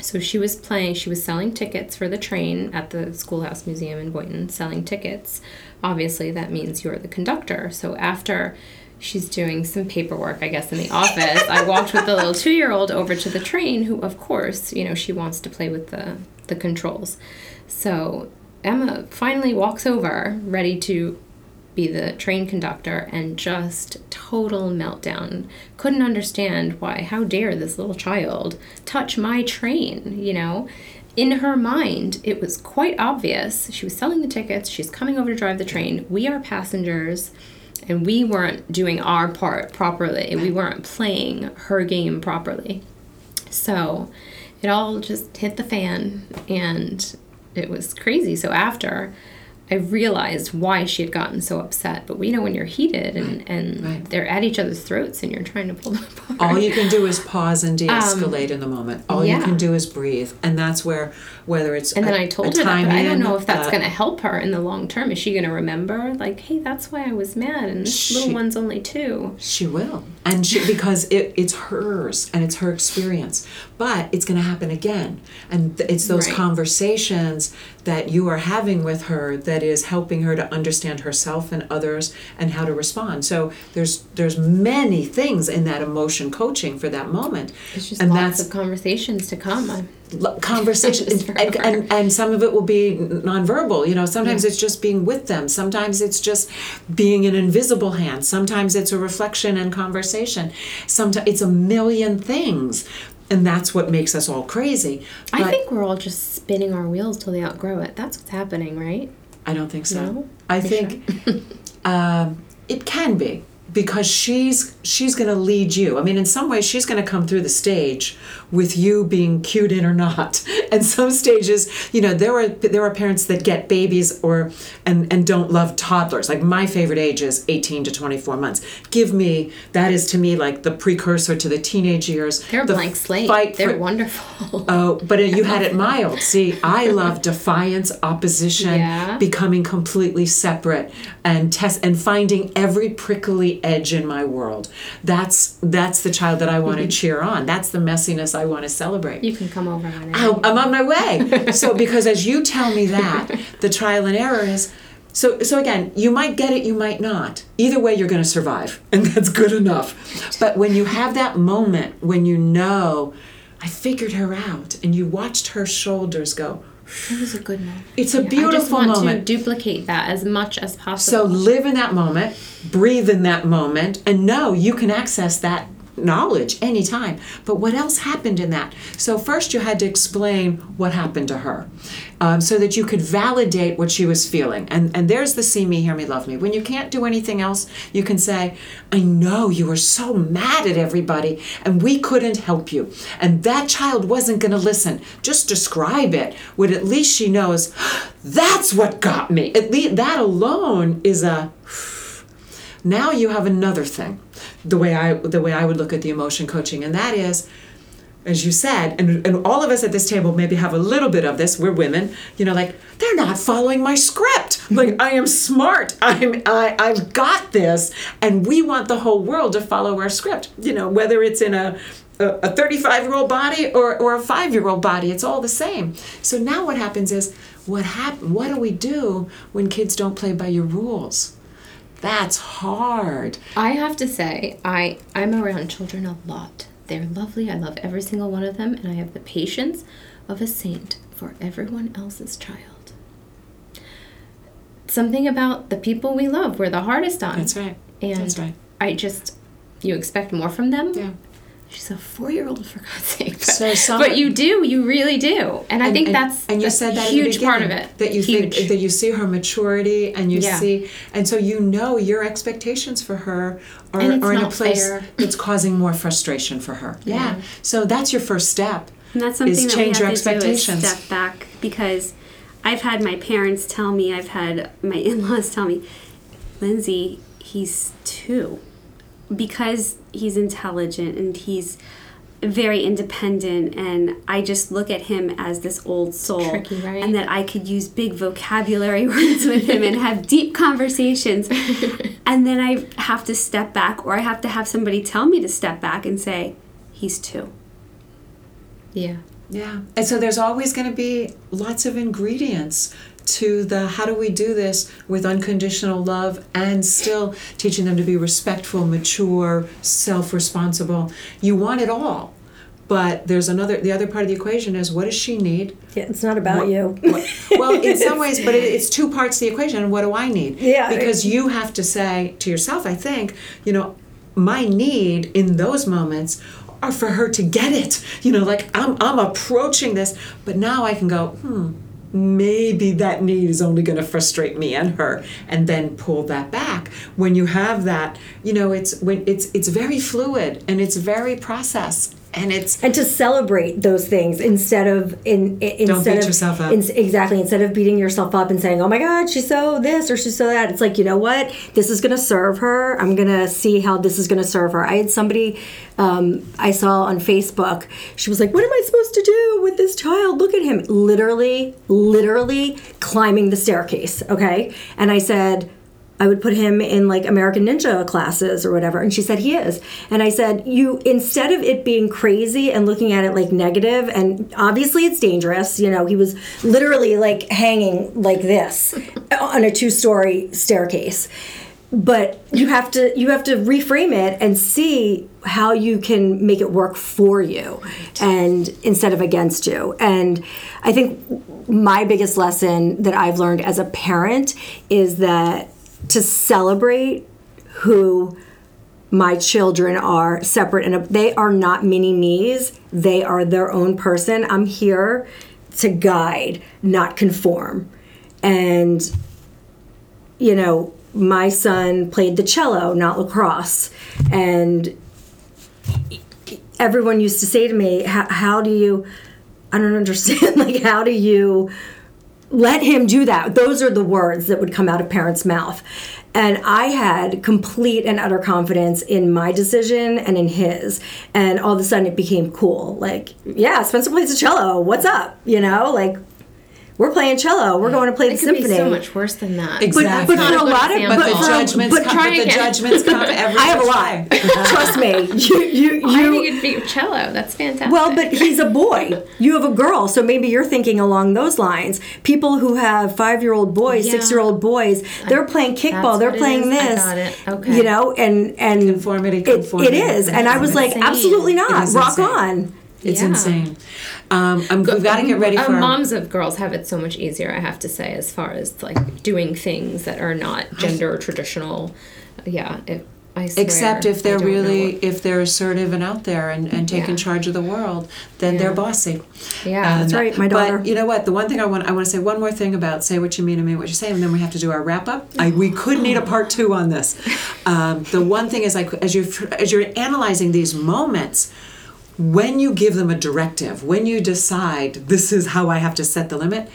So she was playing. She was selling tickets for the train at the Schoolhouse Museum in Boynton, selling tickets. Obviously, that means you're the conductor. So after she's doing some paperwork, I guess, in the office. I walked with the little two year old over to the train, who, of course, you know, she wants to play with the, the controls. So Emma finally walks over, ready to be the train conductor, and just total meltdown. Couldn't understand why, how dare this little child touch my train, you know? In her mind, it was quite obvious. She was selling the tickets, she's coming over to drive the train. We are passengers and we weren't doing our part properly. We weren't playing her game properly. So it all just hit the fan and it was crazy. So after I realized why she had gotten so upset. But we know when you're heated and, and right. they're at each other's throats and you're trying to pull them apart. All you can do is *laughs* pause and de-escalate um, in the moment. All yeah. you can do is breathe, and that's where whether it's and a, then I told her that, but I don't know if that's uh, going to help her in the long term. Is she going to remember like, hey, that's why I was mad, and this she, little one's only two. She will, and she because it, it's hers and it's her experience, but it's going to happen again, and it's those right. conversations that you are having with her that is helping her to understand herself and others and how to respond. So there's there's many things in that emotion coaching for that moment. It's just and lots that's, of conversations to come. Conversation *laughs* and, and, and some of it will be nonverbal. You know, sometimes yeah. it's just being with them. Sometimes it's just being an invisible hand. Sometimes it's a reflection and conversation. Sometimes it's a million things and that's what makes us all crazy. But I think we're all just spinning our wheels till they outgrow it. That's what's happening, right? I don't think so. No? I think sure? *laughs* um, it can be because she's she's going to lead you. I mean, in some ways, she's going to come through the stage with you being cued in or not. *laughs* And some stages, you know, there are there are parents that get babies or and and don't love toddlers. Like my favorite age is 18 to 24 months. Give me that is to me like the precursor to the teenage years. They're the blank slate. Fight They're for, wonderful. *laughs* Oh, but you had it *laughs* mild. See, I love defiance, opposition, yeah. becoming completely separate, and test and finding every prickly edge in my world. That's that's the child that I want to mm-hmm. cheer on. That's the messiness I want to celebrate. You can come over on I'm on my way. *laughs* so because as you tell me that, the trial and error is so so again, you might get it, you might not. Either way you're going to survive, *laughs* and that's good enough. But when you have that moment when you know I figured her out and you watched her shoulders go, it was a good moment. It's a yeah, beautiful I just want moment. to duplicate that as much as possible. So live in that moment, breathe in that moment, and know you can access that knowledge anytime. But what else happened in that? So, first you had to explain what happened to her um, so that you could validate what she was feeling. And, and there's the see me, hear me, love me. When you can't do anything else, you can say, I know you were so mad at everybody and we couldn't help you. And that child wasn't going to listen. Just describe it. Would at least she knows that's what got me. At least that alone is a now you have another thing. The way i the way i would look at the emotion coaching and that is as you said and, and all of us at this table maybe have a little bit of this we're women you know like they're not following my script. Like i am smart. I'm I, i've got this and we want the whole world to follow our script. You know whether it's in a a 35 year old body or, or a five year old body it's all the same. So now what happens is what hap- what do we do when kids don't play by your rules that's hard. I have to say, I I'm around children a lot. They're lovely. I love every single one of them, and I have the patience of a saint for everyone else's child. Something about the people we love we're the hardest on. That's right. And That's right. I just you expect more from them. Yeah. She's a four-year-old for God's sake. But, So some- but you do, you really do, and I think and, that's and you that's said that huge part of it. that you huge. think that you see her maturity and you Yeah. see and so you know your expectations for her are, are in a place fair. *laughs* that's causing more frustration for her yeah. so that's your first step And that's something is that change we your have to do is step back because I've had my parents tell me, I've had my *laughs* in-laws tell me, Lindsay, he's two, because he's intelligent and he's very independent and I just look at him as this old soul Tricky, right? and that I could use big vocabulary *laughs* words with him and have deep conversations *laughs* and then I have to step back or I have to have somebody tell me to step back and say he's two yeah. Yeah. And so there's always going to be lots of ingredients to the how do we do this with unconditional love and still teaching them to be respectful, mature, self responsible. You want it all. But there's another, the other part of the equation is what does she need? Yeah, it's not about you. What- well, in some *laughs* ways, but it, it's two parts of the equation. What do I need? Yeah. Because you have to say to yourself, I think, you know, my need in those moments are for her to get it. You know, like I'm, I'm approaching this, but now I can go, hmm, maybe that need is only going to frustrate me and her and then pull that back. When you have that you know it's when it's it's very fluid and it's very process and it's and to celebrate those things instead of in, in Don't instead beat of yourself up. in- exactly instead of beating yourself up and saying oh my god she's so this or she's so that it's like you know what? This is going to serve her. I'm going to see how this is going to serve her. I had somebody um, i saw on facebook she was like what am i supposed to do with this child? Look at him. Literally literally climbing the staircase okay? And i said I would put him in like American Ninja classes or whatever. And she said, he is. And I said, you, instead of it being crazy and looking at it like negative, and obviously it's dangerous, you know, he was literally like hanging like this *laughs* on a two story staircase. But you have to you have to reframe it and see how you can make it work for you and instead of against you. And I think my biggest lesson that I've learned as a parent is that to celebrate who my children are separate and they are not mini me's. They are their own person. I'm here to guide not conform. And you know my son played the cello not lacrosse. And everyone used to say to me how, how do you i don't understand *laughs* like how do you let him do that. Those are the words that would come out of parents' mouth. And I had complete and utter confidence in my decision and in his. And all of a sudden it became cool. Like, yeah, Spencer plays the cello. What's up? You know, like, we're playing cello. We're going to play the It could symphony. be so much worse than that. Exactly. but for a Not lot of- example. but the judgments but come, try but the judgments come *laughs* every I have a which lot. *laughs* Trust me. You, you, I you, think it'd be cello. That's fantastic. Well, but he's a boy. You have a girl, so maybe you're thinking along those lines. People who have five-year-old boys, Yeah. six-year-old boys, they're playing kickball. They're playing is. I this. got it. Okay. You know, and and Conformity, it- conformity, it is, and I was like, insane. absolutely not. Rock insane. on. It's Yeah. insane. Um, I'm, we've got to get ready for our- moms of girls have it so much easier, I have to say, as far as like doing things that are not gender traditional. Yeah, it, Except if they're really, if they're assertive and out there and, and taking Yeah. charge of the world, then they're bossy. Yeah. And- That's right, my daughter. But you know what? The one thing I want, I want to say one more thing about say what you mean and mean what you say, and then we have to do our wrap up. I, we could need a part two on this. *laughs* Um, the one thing is like as you as you're analyzing these moments, when you give them a directive, when you decide this is how I have to set the limit,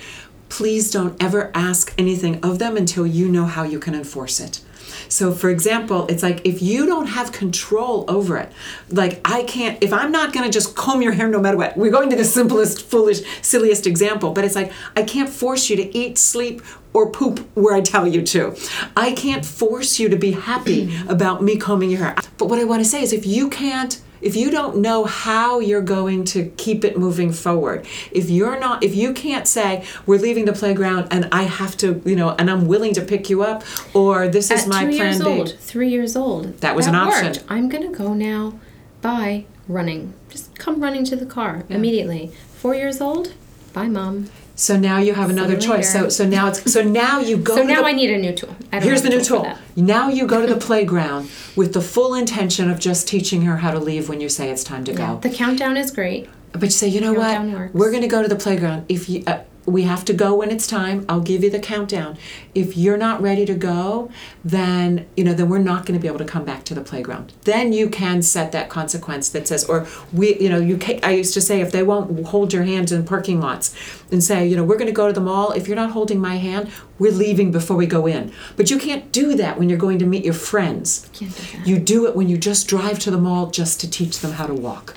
please don't ever ask anything of them until you know how you can enforce it. So, for example, it's like if you don't have control over it, like I can't, if I'm not gonna just comb your hair no matter what, we're going to the simplest, foolish, silliest example, but it's like I can't force you to eat, sleep, or poop where I tell you to. I can't force you to be happy about me combing your hair. But what I wanna say is if you can't, if you don't know how you're going to keep it moving forward if you're not if you can't say we're leaving the playground and i have to you know and i'm willing to pick you up or this is At my two plan years b old, three years old. That was an option. worked. I'm gonna go now. Bye. Running. Just come running to the car immediately. Four years old. Bye, mom. So now you have another choice so so now it's so now you go So now the, I need a new tool. Here's the new for tool now you go to the *laughs* playground with the full intention of just teaching her how to leave when you say it's time to go The countdown is great. But you say, you know Countdown what? works. We're going to go to the playground. If you, uh, we have to go when it's time. I'll give you the countdown. If you're not ready to go, then you know, then we're not going to be able to come back to the playground. Then you can set that consequence that says, or we, you know, you. Can, I used to say, if they won't hold your hands in parking lots, and say, you know, we're going to go to the mall. If you're not holding my hand, we're leaving before we go in. But you can't do that when you're going to meet your friends. Do. You do it when you just drive to the mall just to teach them how to walk.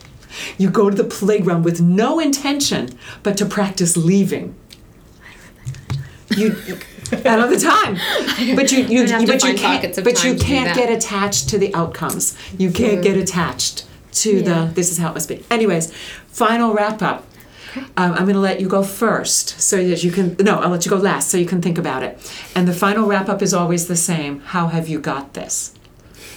You go to the playground with no intention but to practice leaving. You I don't the time, *laughs* but you you I'd have to but you can't but you time to do can't get attached to the outcomes. You can't get attached to Yeah. the this is how it must be. Anyways, final wrap up. Um, I'm going to let you go first so that you can. No, I'll let you go last so you can think about it. And the final wrap up is always the same. How have you got this?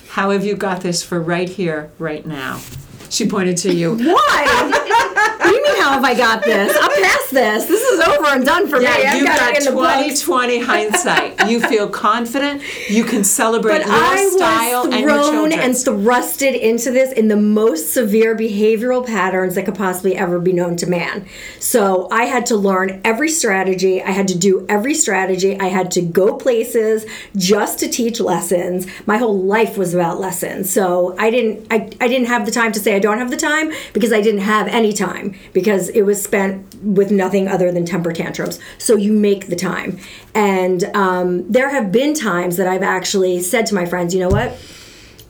How have you got this for right here, right now? She pointed to you. Why? *laughs* what do *laughs* you mean? How have I got this? I'm past this. This is over and done for me. Yeah, I've you've got, got it in the books. 2020 *laughs* hindsight. You feel confident. You can celebrate But your I style was and thrown and children's. thrusted into this in the most severe behavioral patterns that could possibly ever be known to man. So I had to learn every strategy. I had to do every strategy. I had to go places just to teach lessons. My whole life was about lessons. So I didn't I, I didn't have the time to say I don't have the time because I didn't have any time because it was spent with nothing other than temper tantrums. So you make the time. And um, there have been times that I've actually said to my friends, you know what?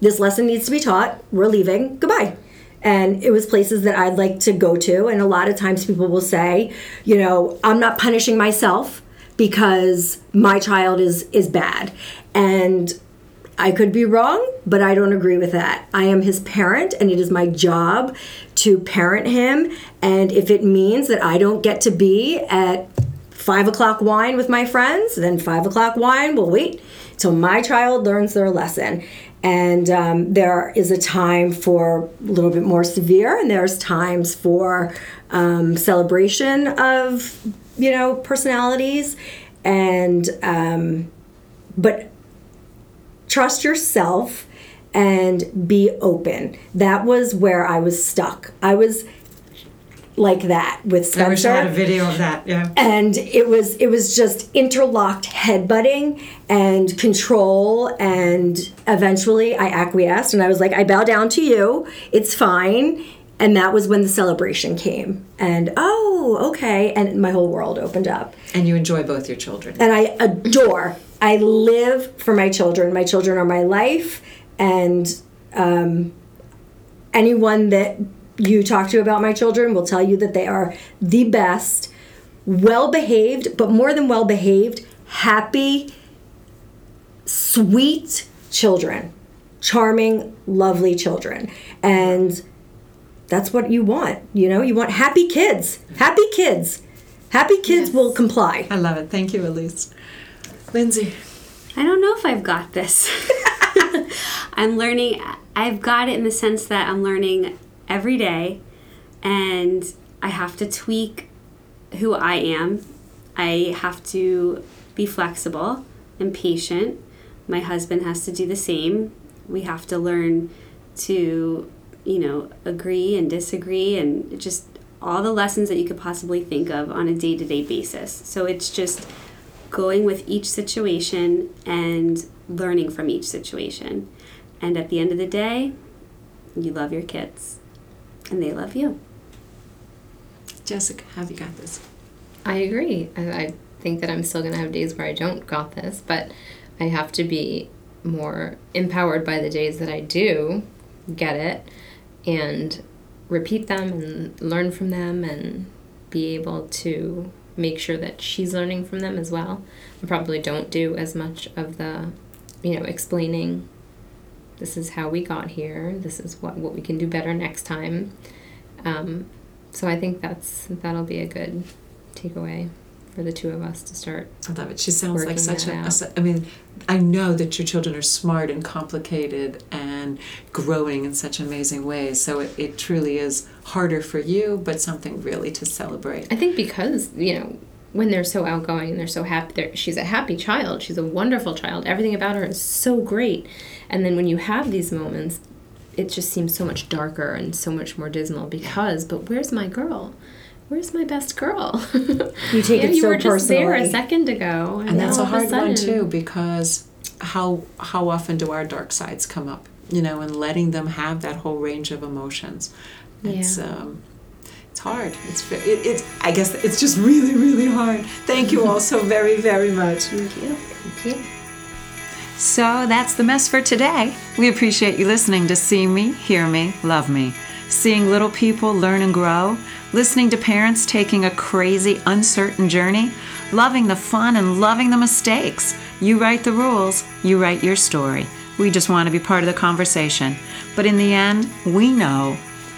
This lesson needs to be taught. We're leaving. Goodbye. And it was places that I'd like to go to. And a lot of times people will say, you know, I'm not punishing myself because my child is is bad. And I could be wrong, but I don't agree with that. I am his parent, and it is my job to parent him. And if it means that I don't get to be at five o'clock wine with my friends, then five o'clock wine will wait till my child learns their lesson. And um, there is a time for a little bit more severe, and there's times for um, celebration of, you know, personalities. And, um, but trust yourself and be open. That was where I was stuck. I was like that with I wish I had a video of that. Yeah. And it was it was just interlocked headbutting and control and eventually I acquiesced and I was like, I bow down to you. It's fine. And that was when the celebration came. And oh, okay. And my whole world opened up And you enjoy both your children. and I adore. I live for my children. My children are my life, and um, anyone that you talk to about my children will tell you that they are the best, well behaved, but more than well behaved, happy, sweet children, charming, lovely children, and that's what you want. You know, you want happy kids. Happy kids. Happy kids will comply. I love it. Thank you, Elise. Lindsay. I don't know if I've got this. *laughs* I'm learning, I've got it in the sense that I'm learning every day and I have to tweak who I am. I have to be flexible and patient. My husband has to do the same. We have to learn to, you know, agree and disagree and just all the lessons that you could possibly think of on a day to day basis. So it's just going with each situation and learning from each situation. And at the end of the day, you love your kids and they love you. Jessica, have you got this? I agree. I, I think that I'm still going to have days where I don't got this, but I have to be more empowered by the days that I do get it and repeat them and learn from them and be able to make sure that she's learning from them as well. I probably don't do as much of the, you know, explaining this is how we got here, this is what, what we can do better next time. Um, so I think that's that'll be a good takeaway for the two of us to start. I love it. She sounds like such a, a I mean, I know that your children are smart and complicated and growing in such amazing ways. So it, it truly is harder for you, but something really to celebrate. I think because you know when they're so outgoing and they're so happy, they're, she's a happy child. She's a wonderful child. Everything about her is so great. And then when you have these moments, it just seems so much darker and so much more dismal because. But where's my girl? Where's my best girl? *laughs* You take Yeah, it you so were just there a second ago, and, and that's a all of hard one too because how how often do our dark sides come up you know and letting them have that whole range of emotions it's Yeah. um it's hard it's it, it's i guess it's just really really hard thank you all so very very much Thank you. Thank you. So that's the mess for today. We appreciate you listening to See Me, Hear Me, Love Me. Seeing little people learn and grow, listening to parents taking a crazy, uncertain journey, loving the fun and loving the mistakes. You write the rules, you write your story. We just want to be part of the conversation. But in the end, we know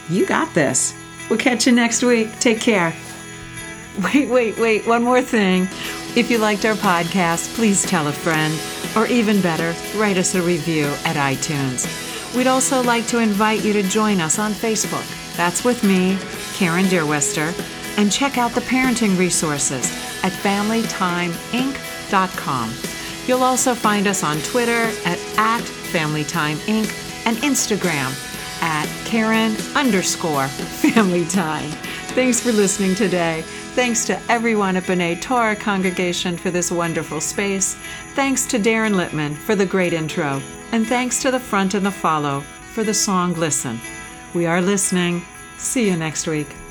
you got this. We'll catch you next week. Take care. *laughs* Wait, wait, wait, one more thing. If you liked our podcast, please tell a friend, or even better, write us a review at iTunes. We'd also like to invite you to join us on Facebook. That's with me, Karen Deerwester, and check out the parenting resources at FamilyTimeInc.com. You'll also find us on Twitter at, at FamilyTimeInc and Instagram at Karen underscore Family Time. Thanks for listening today. Thanks to everyone at B'nai Torah Congregation for this wonderful space. Thanks to Darren Littman for the great intro. And thanks to the front and the follow for the song Listen. We are listening. See you next week.